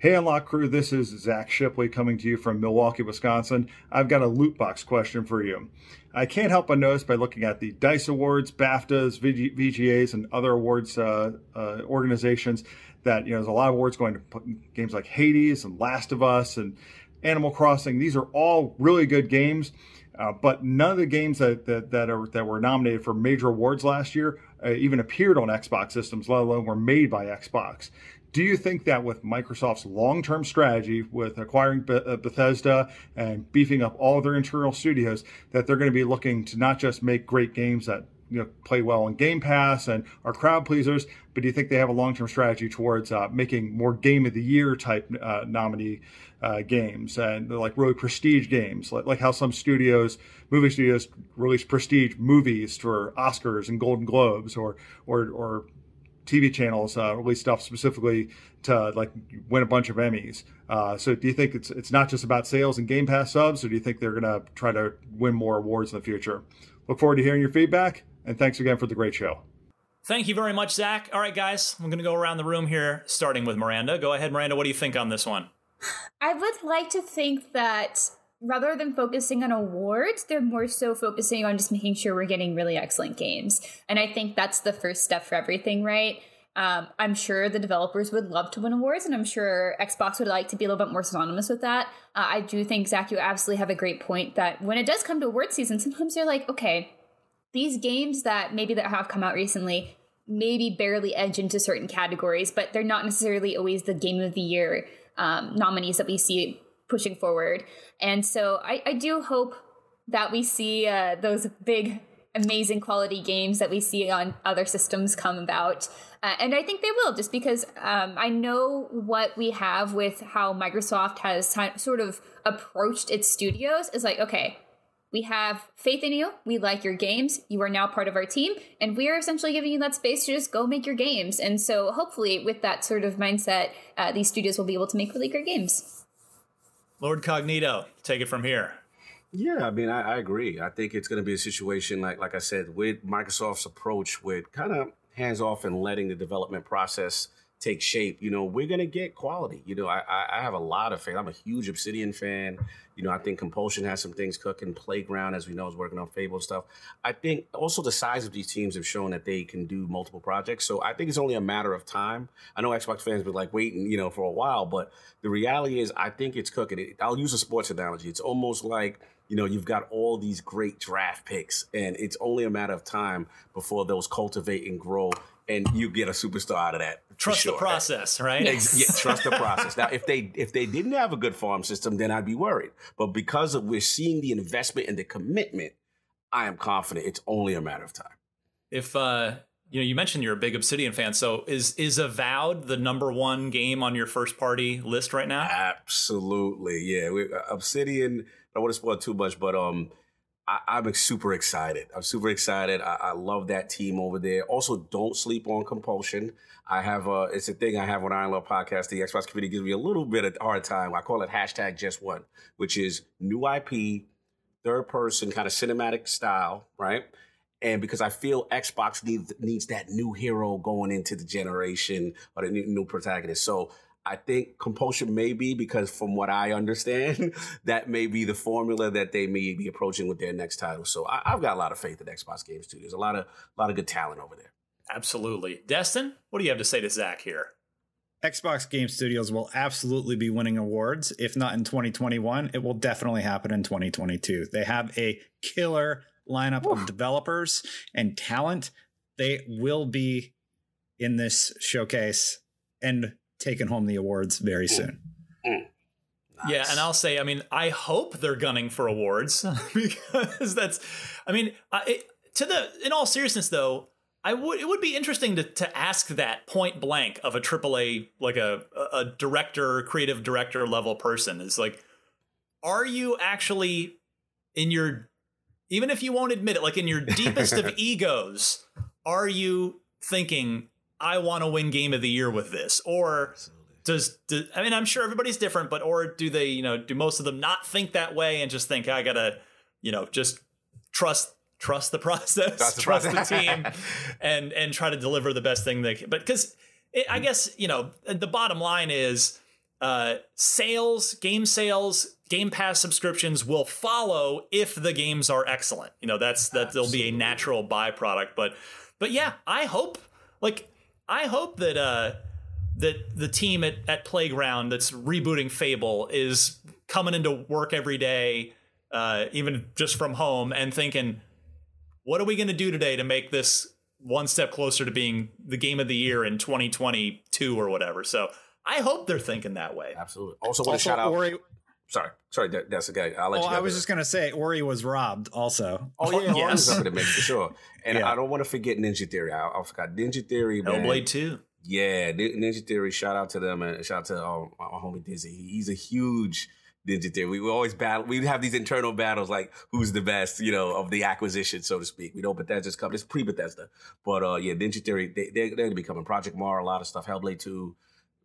Hey, Unlock Crew, this is Zach Shipley coming to you from Milwaukee, Wisconsin. I've got a loot box question for you. I can't help but notice by looking at the DICE Awards, BAFTAs, VG- VGAs, and other awards uh, uh, organizations that you know there's a lot of awards going to games like Hades and Last of Us and Animal Crossing. These are all really good games, uh, but none of the games that that that, are, that were nominated for major awards last year uh, even appeared on Xbox systems, let alone were made by Xbox. Do you think that with Microsoft's long-term strategy with acquiring uh, Bethesda and beefing up all their internal studios, that they're going to be looking to not just make great games that you know play well in Game Pass and are crowd pleasers. But do you think they have a long term strategy towards uh, making more Game of the Year type uh, nominee uh, games and like really prestige games, like, like how some studios, movie studios, release prestige movies for Oscars and Golden Globes, or or or TV channels uh, release stuff specifically to like win a bunch of Emmys. Uh, so do you think it's it's not just about sales and Game Pass subs, or do you think they're going to try to win more awards in the future? Look forward to hearing your feedback, and thanks again for the great show. Thank you very much, Zach. All right, guys, I'm going to go around the room here, starting with Miranda. Go ahead, Miranda. What do you think on this one? I would like to think that rather than focusing on awards, they're more so focusing on just making sure we're getting really excellent games. And I think that's the first step for everything, right? Um, I'm sure the developers would love to win awards, and I'm sure Xbox would like to be a little bit more synonymous with that. Uh, I do think, Zach, you absolutely have a great point that when it does come to award season, sometimes you're like, okay, these games that maybe that have come out recently maybe barely edge into certain categories, but they're not necessarily always the game of the year um, nominees that we see pushing forward. And so I, I do hope that we see uh, those big, amazing quality games that we see on other systems come about. Uh, and I think they will, just because um, I know what we have with how Microsoft has t- sort of approached its studios is like, okay, we have faith in you. We like your games. You are now part of our team. And we are essentially giving you that space to just go make your games. And so, hopefully, with that sort of mindset, uh, these studios will be able to make really great games. Lord Cognito, take it from here. Yeah, I mean, I, I agree. I think it's going to be a situation like, like I said, with Microsoft's approach, with kind of hands off and letting the development process take shape. You know, we're to get quality. You know, I, I have a lot of faith. I'm a huge Obsidian fan. You know, I think Compulsion has some things cooking. Playground, as we know, is working on Fable stuff. I think also the size of these teams have shown that they can do multiple projects. So I think it's only a matter of time. I know Xbox fans been like waiting, you know, for a while, but the reality is, I think it's cooking. I'll use a sports analogy. It's almost like you know, you've got all these great draft picks, and it's only a matter of time before those cultivate and grow, and you get a superstar out of that. Trust sure. the process, right? Yes. Yeah, trust the process. Now, if they if they didn't have a good farm system, then I'd be worried. But because of, we're seeing the investment and the commitment, I am confident it's only a matter of time. If uh, you know, you mentioned you're a big Obsidian fan, so is is Avowed the number one game on your first party list right now? Absolutely, yeah. We, uh, Obsidian. I don't want to spoil too much, but um, I, am super excited. I'm super excited. I, I, love that team over there. Also, don't sleep on compulsion. I have a, it's a thing I have on Iron Lord Podcast. The Xbox community gives me a little bit of hard time. I call it hashtag just one, which is new IP, third person kind of cinematic style, right? And because I feel Xbox needs needs that new hero going into the generation or the new, new protagonist. So I think compulsion may be because, from what I understand, that may be the formula that they may be approaching with their next title. So I, have got a lot of faith in Xbox Games too. There's a lot of a lot of good talent over there. Absolutely, Destin. What do you have to say to Zach here? Xbox Game Studios will absolutely be winning awards. If not in 2021, it will definitely happen in 2022. They have a killer lineup Ooh. of developers and talent. They will be in this showcase. And taking home the awards very mm. soon. Mm. Nice. Yeah, and I'll say, I mean, I hope they're gunning for awards because that's, I mean, I, to the in all seriousness though, I would it would be interesting to to ask that point blank of a AAA like a a director, creative director level person is like, are you actually in your even if you won't admit it, like in your deepest of egos, are you thinking I want to win game of the year with this? Or does, does, I mean I'm sure everybody's different, but or do they, you know, do most of them not think that way and just think I gotta, you know, just trust trust the process, trust the, trust the team, and and try to deliver the best thing they can. But because I guess you know the bottom line is uh, sales, game sales, Game Pass subscriptions will follow if the games are excellent. You know that's that there'll be a natural byproduct. But but yeah, I hope like I hope that uh, that the team at, at Playground that's rebooting Fable is coming into work every day, uh, even just from home, and thinking, what are we going to do today to make this one step closer to being the game of the year in 2022 or whatever? So I hope they're thinking that way. Absolutely. Also, want to shout out. Ori, sorry, sorry, that's the guy. I'll let Oh, you. I was it. just gonna say Ori was robbed also. Oh yeah, yes. yes. up in the mix for sure. And Yeah. I don't want to forget Ninja Theory. I, I forgot Ninja Theory. man. Hellblade 2. Yeah, Ninja Theory. Shout out to them and shout out to uh, my, my homie Dizzy. He's a huge Ninja Theory. We, we always battle. We have these internal battles like who's the best, you know, of the acquisition, so to speak. We know Bethesda's coming. It's pre Bethesda, but uh, yeah, Ninja Theory. They, they, they're going to be coming. Project Mar, a lot of stuff. Hellblade Two,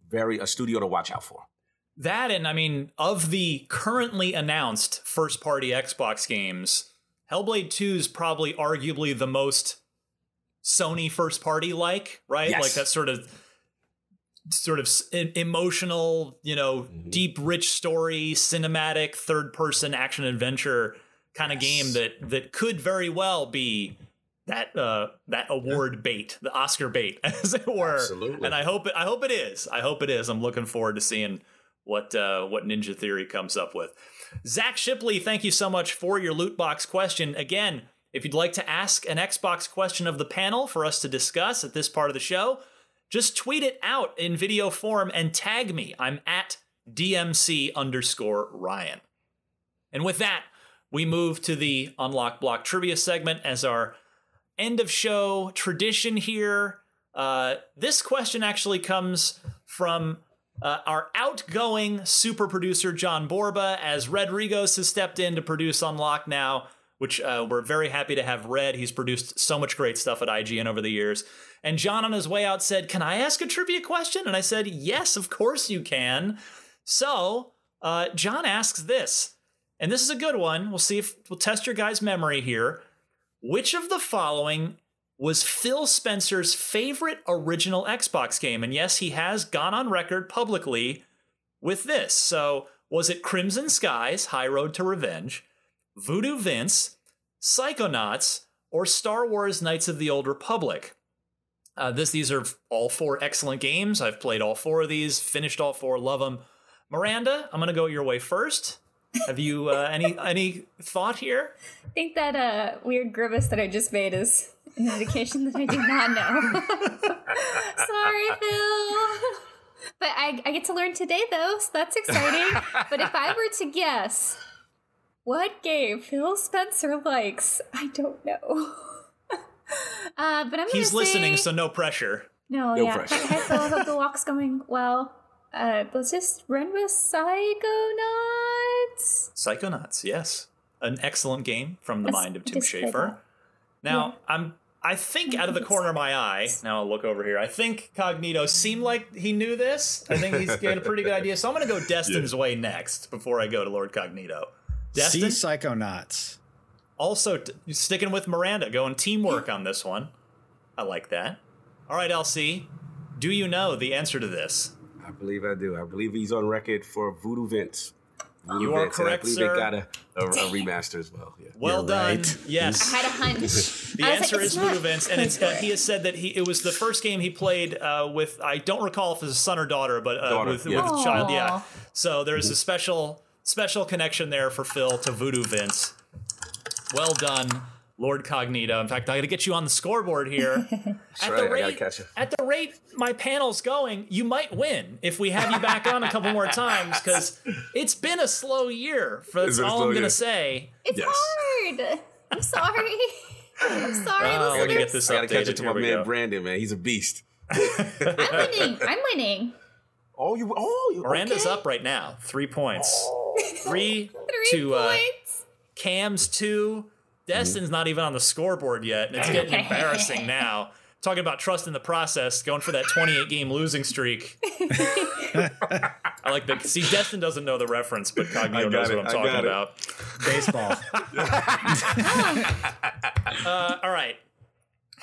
very a studio to watch out for. That and I mean, of the currently announced first party Xbox games, Hellblade 2 is probably arguably the most Sony first party like, right? Yes. Like that sort of sort of emotional, you know, Mm-hmm. deep rich story, cinematic third person action adventure kind of game that that could very well be that uh that award bait, the Oscar bait as it were. Absolutely. And I hope it I hope it is. I hope it is. I'm looking forward to seeing what uh what Ninja Theory comes up with. Zach Shipley, thank you so much for your loot box question. Again, if you'd like to ask an Xbox question of the panel for us to discuss at this part of the show, just tweet it out in video form and tag me. I'm at DMC underscore Ryan. And with that, we move to the Unlock Block Trivia segment as our end of show tradition here. Uh, this question actually comes from uh, our outgoing super producer, John Borba, as Red Rigos has stepped in to produce Unlock now, which uh, we're very happy to have Red. He's produced so much great stuff at IGN over the years. And John, on his way out, said, Can I ask a trivia question? And I said, Yes, of course you can. So, uh, John asks this, and this is a good one. We'll see if we'll test your guys' memory here. Which of the following was Phil Spencer's favorite original Xbox game? And yes, he has gone on record publicly with this. So, was it Crimson Skies, High Road to Revenge, Voodoo Vince, Psychonauts, or Star Wars Knights of the Old Republic? Uh, this these are all four excellent games. I've played all four of these, finished all four, love them. Miranda, I'm gonna go your way first. Have you uh, any any thought here? I think that uh, weird grimace that I just made is an indication that I do not know. Sorry, Phil. But I, I get to learn today, though, so that's exciting. but if I were to guess what game Phil Spencer likes, I don't know. uh, but I'm He's gonna listening, say- so no pressure. no, No yeah. pressure. Hi, Phil. I hope the walk's going well. Uh, let's just run with Psychonauts. Psychonauts, yes, an excellent game from the Yes, mind of Tim just Schafer. Now, I'm I think out of the corner of my eye, now I'll look over here. I think Cognito seemed like he knew this. I think he's got a pretty good idea. So I'm going to go Destin's way next before I go to Lord Cognito. See Destin, Psychonauts. also t- sticking with Miranda, going teamwork on this one. I like that. All right, LC, do you know the answer to this? I believe I do. I believe he's on record for Voodoo Vince. Voodoo You are Vince, and correct, I believe sir. they got a, a, a remaster as well. Yeah. Well done. Yes. I had a hunch. The answer like, is it's not Voodoo Vince, and it's, uh, he has said that he it was the first game he played uh, with. I don't recall if it was a son or daughter, but uh, Daughter, with, yeah. with a child. Yeah. So there's a special special connection there for Phil to Voodoo Vince. Well done, Lord Cognito. In fact, I got to get you on the scoreboard here. At right. the I gotta rate catch at the rate my panel's going, you might win if we have you back on a couple more times because it's been a slow year. For It's that's been a all I'm gonna say. It's Yes. hard. I'm sorry. I'm sorry, Oh, let me listeners. get this I gotta catch updated. it to my Here we man go. Brandon, man. He's a beast. I'm winning. I'm winning. Oh, you. Oh, you. Miranda's okay. up right now, three points. Three, Three to uh, points. Cam's two. Destin's not even on the scoreboard yet, and it's getting embarrassing now. Talking about trust in the process, going for that 28 game losing streak. I like that. see. Destin doesn't know the reference, but I Cognito knows it, what I'm I talking about. Baseball. Uh, all right,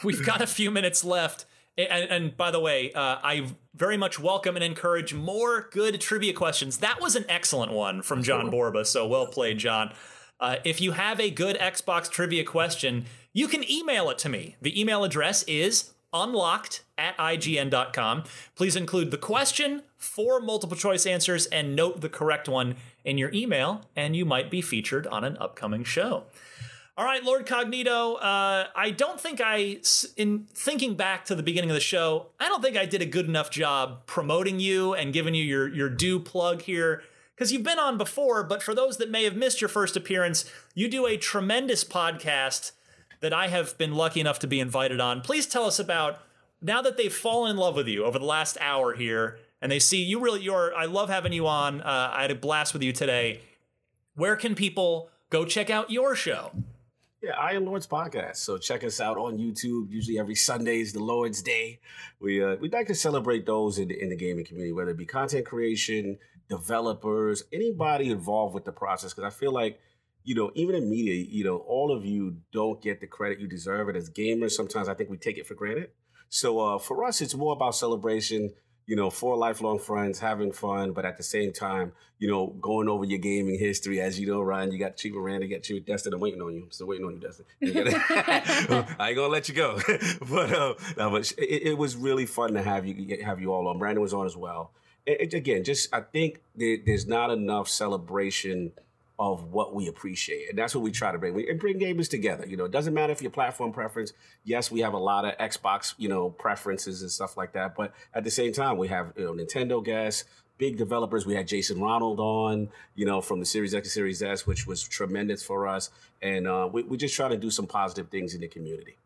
we've got a few minutes left. And, and by the way, uh, I very much welcome and encourage more good trivia questions. That was an excellent one from John Borba, so well played, John. Uh, if you have a good Xbox trivia question, you can email it to me. The email address is unlocked at ign.com. Please include the question, four multiple choice answers, and note the correct one in your email, and you might be featured on an upcoming show. All right, Lord Cognito. Uh, I don't think I, in thinking back to the beginning of the show, I don't think I did a good enough job promoting you and giving you your your due plug here because you've been on before, but for those that may have missed your first appearance, you do a tremendous podcast that I have been lucky enough to be invited on. Please tell us about now that they've fallen in love with you over the last hour here, and they see you really. You're. I love having you on. Uh, I had a blast with you today. Where can people go check out your show? Yeah, I am Lords podcast. So check us out on YouTube. Usually every Sunday is the Lord's Day. We uh, we like to celebrate those in the, in the gaming community, whether it be content creation, developers, anybody involved with the process. Because I feel like you know, even in media, you know, all of you don't get the credit you deserve. And as gamers, sometimes I think we take it for granted. So uh, for us, it's more about celebration you know, four lifelong friends, having fun, but at the same time, you know, going over your gaming history. As you know, Ryan, you got Chief Miranda, you got Chief Destin. I'm waiting on you. Still waiting on you, Destin. I ain't gonna let you go. but uh, no, but it, it, was really fun to have you have you all on. Brandon was on as well. It, again, just I think there, there's not enough celebration of what we appreciate. And that's what we try to bring. We bring gamers together. You know, it doesn't matter if your platform preference. Yes, we have a lot of Xbox, you know, preferences and stuff like that. But at the same time, we have, you know, Nintendo guests, big developers. We had Jason Ronald on, you know, from the Series X and Series S, which was tremendous for us. And uh, we, we just try to do some positive things in the community.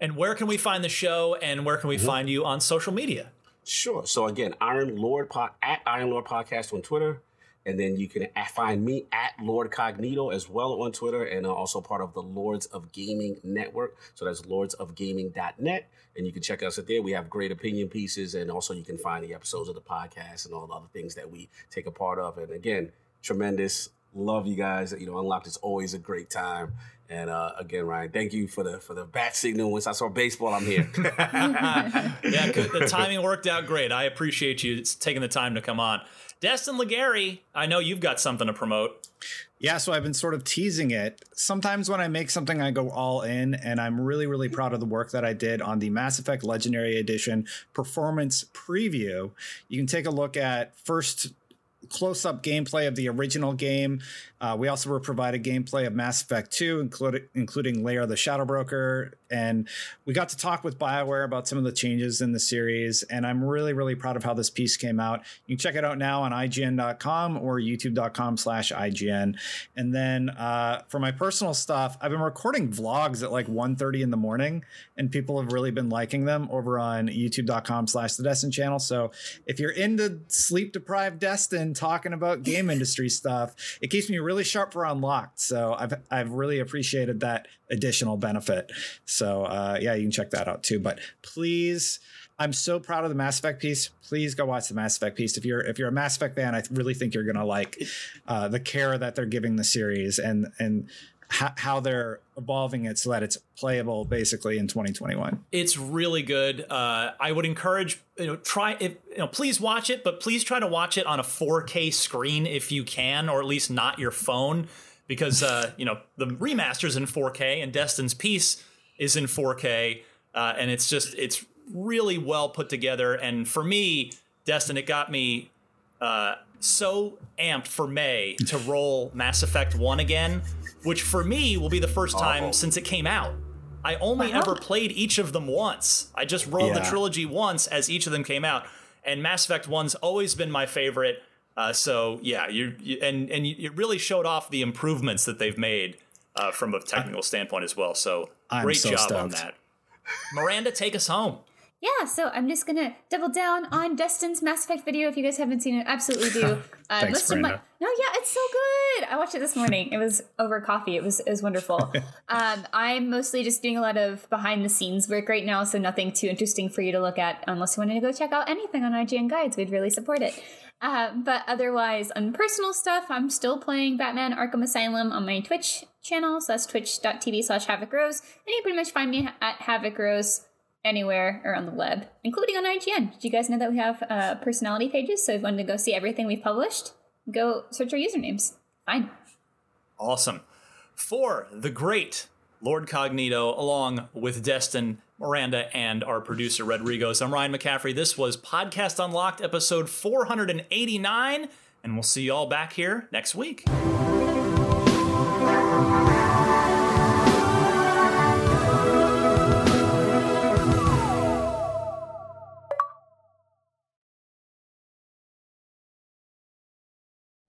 And where can we find the show and where can we mm-hmm. find you on social media? Sure. So again, Iron Lord Pod at Iron Lord Podcast on Twitter, and then you can find me at Lord Cognito as well on Twitter and uh, also part of the Lords of Gaming Network. So that's lordsofgaming.net. And you can check us out there. We have great opinion pieces. And also you can find the episodes of the podcast and all the other things that we take a part of. And again, tremendous. Love you guys. You know, Unlocked is always a great time. And uh, again, Ryan, thank you for the for the bat signal. Once I saw baseball, I'm here. yeah, the timing worked out great. I appreciate you taking the time to come on. Destin Legarie, I know you've got something to promote. Yeah, so I've been sort of teasing it. Sometimes when I make something, I go all in, and I'm really, really proud of the work that I did on the Mass Effect Legendary Edition performance preview. You can take a look at first close up gameplay of the original game. Uh, we also were provided gameplay of Mass Effect 2, including, including Lair the Shadow Broker. And we got to talk with BioWare about some of the changes in the series. And I'm really, really proud of how this piece came out. You can check it out now on IGN.com or YouTube.com slash IGN. And then uh, for my personal stuff, I've been recording vlogs at like 1.30 in the morning, and people have really been liking them over on YouTube.com slash The Destin Channel. So if you're into sleep deprived Destin talking about game industry stuff, it keeps me really sharp for Unlocked. So I've, I've really appreciated that additional benefit. So uh, yeah, you can check that out too. But please, I'm so proud of the Mass Effect piece. Please go watch the Mass Effect piece. If you're if you're a Mass Effect fan, I really think you're gonna like uh, the care that they're giving the series and and how they're evolving it so that it's playable basically in 2021. It's really good. Uh, I would encourage you know try if you know please watch it, but please try to watch it on a 4K screen if you can, or at least not your phone because uh, you know the remasters in 4K and Destin's piece is in 4K, uh, and it's just it's really well put together. And for me, Destin, it got me uh, so amped for May to roll Mass Effect One again, which for me will be the first time oh. since it came out. I only uh-huh. ever played each of them once. I just rolled yeah. the trilogy once as each of them came out, and Mass Effect One's always been my favorite. Uh, so yeah, you, you and and you, it really showed off the improvements that they've made uh, from a technical standpoint as well. So I'm great so job stoked. on that. Miranda, take us home. Yeah, so I'm just gonna double down on Destin's Mass Effect video. If you guys haven't seen it, absolutely do. Uh, Thanks, most Brenda. my no, yeah, it's so good. I watched it this morning. It was over coffee. It was it was wonderful. um, I'm mostly just doing a lot of behind the scenes work right now, so nothing too interesting for you to look at unless you wanted to go check out anything on IGN Guides. We'd really support it. Uh, but otherwise, on personal stuff, I'm still playing Batman Arkham Asylum on my Twitch channel. So that's twitch.tv slash Havoc Rose. And you can pretty much find me at Havoc Rose anywhere or on the web, including on IGN. Did you guys know that we have uh, personality pages? So if you wanted to go see everything we've published, go search our usernames. Fine. Awesome. For the great Lord Cognito, along with Destin, Miranda, and our producer, Rodriguez. I'm Ryan McCaffrey. This was Podcast Unlocked, episode 489, and we'll see you all back here next week.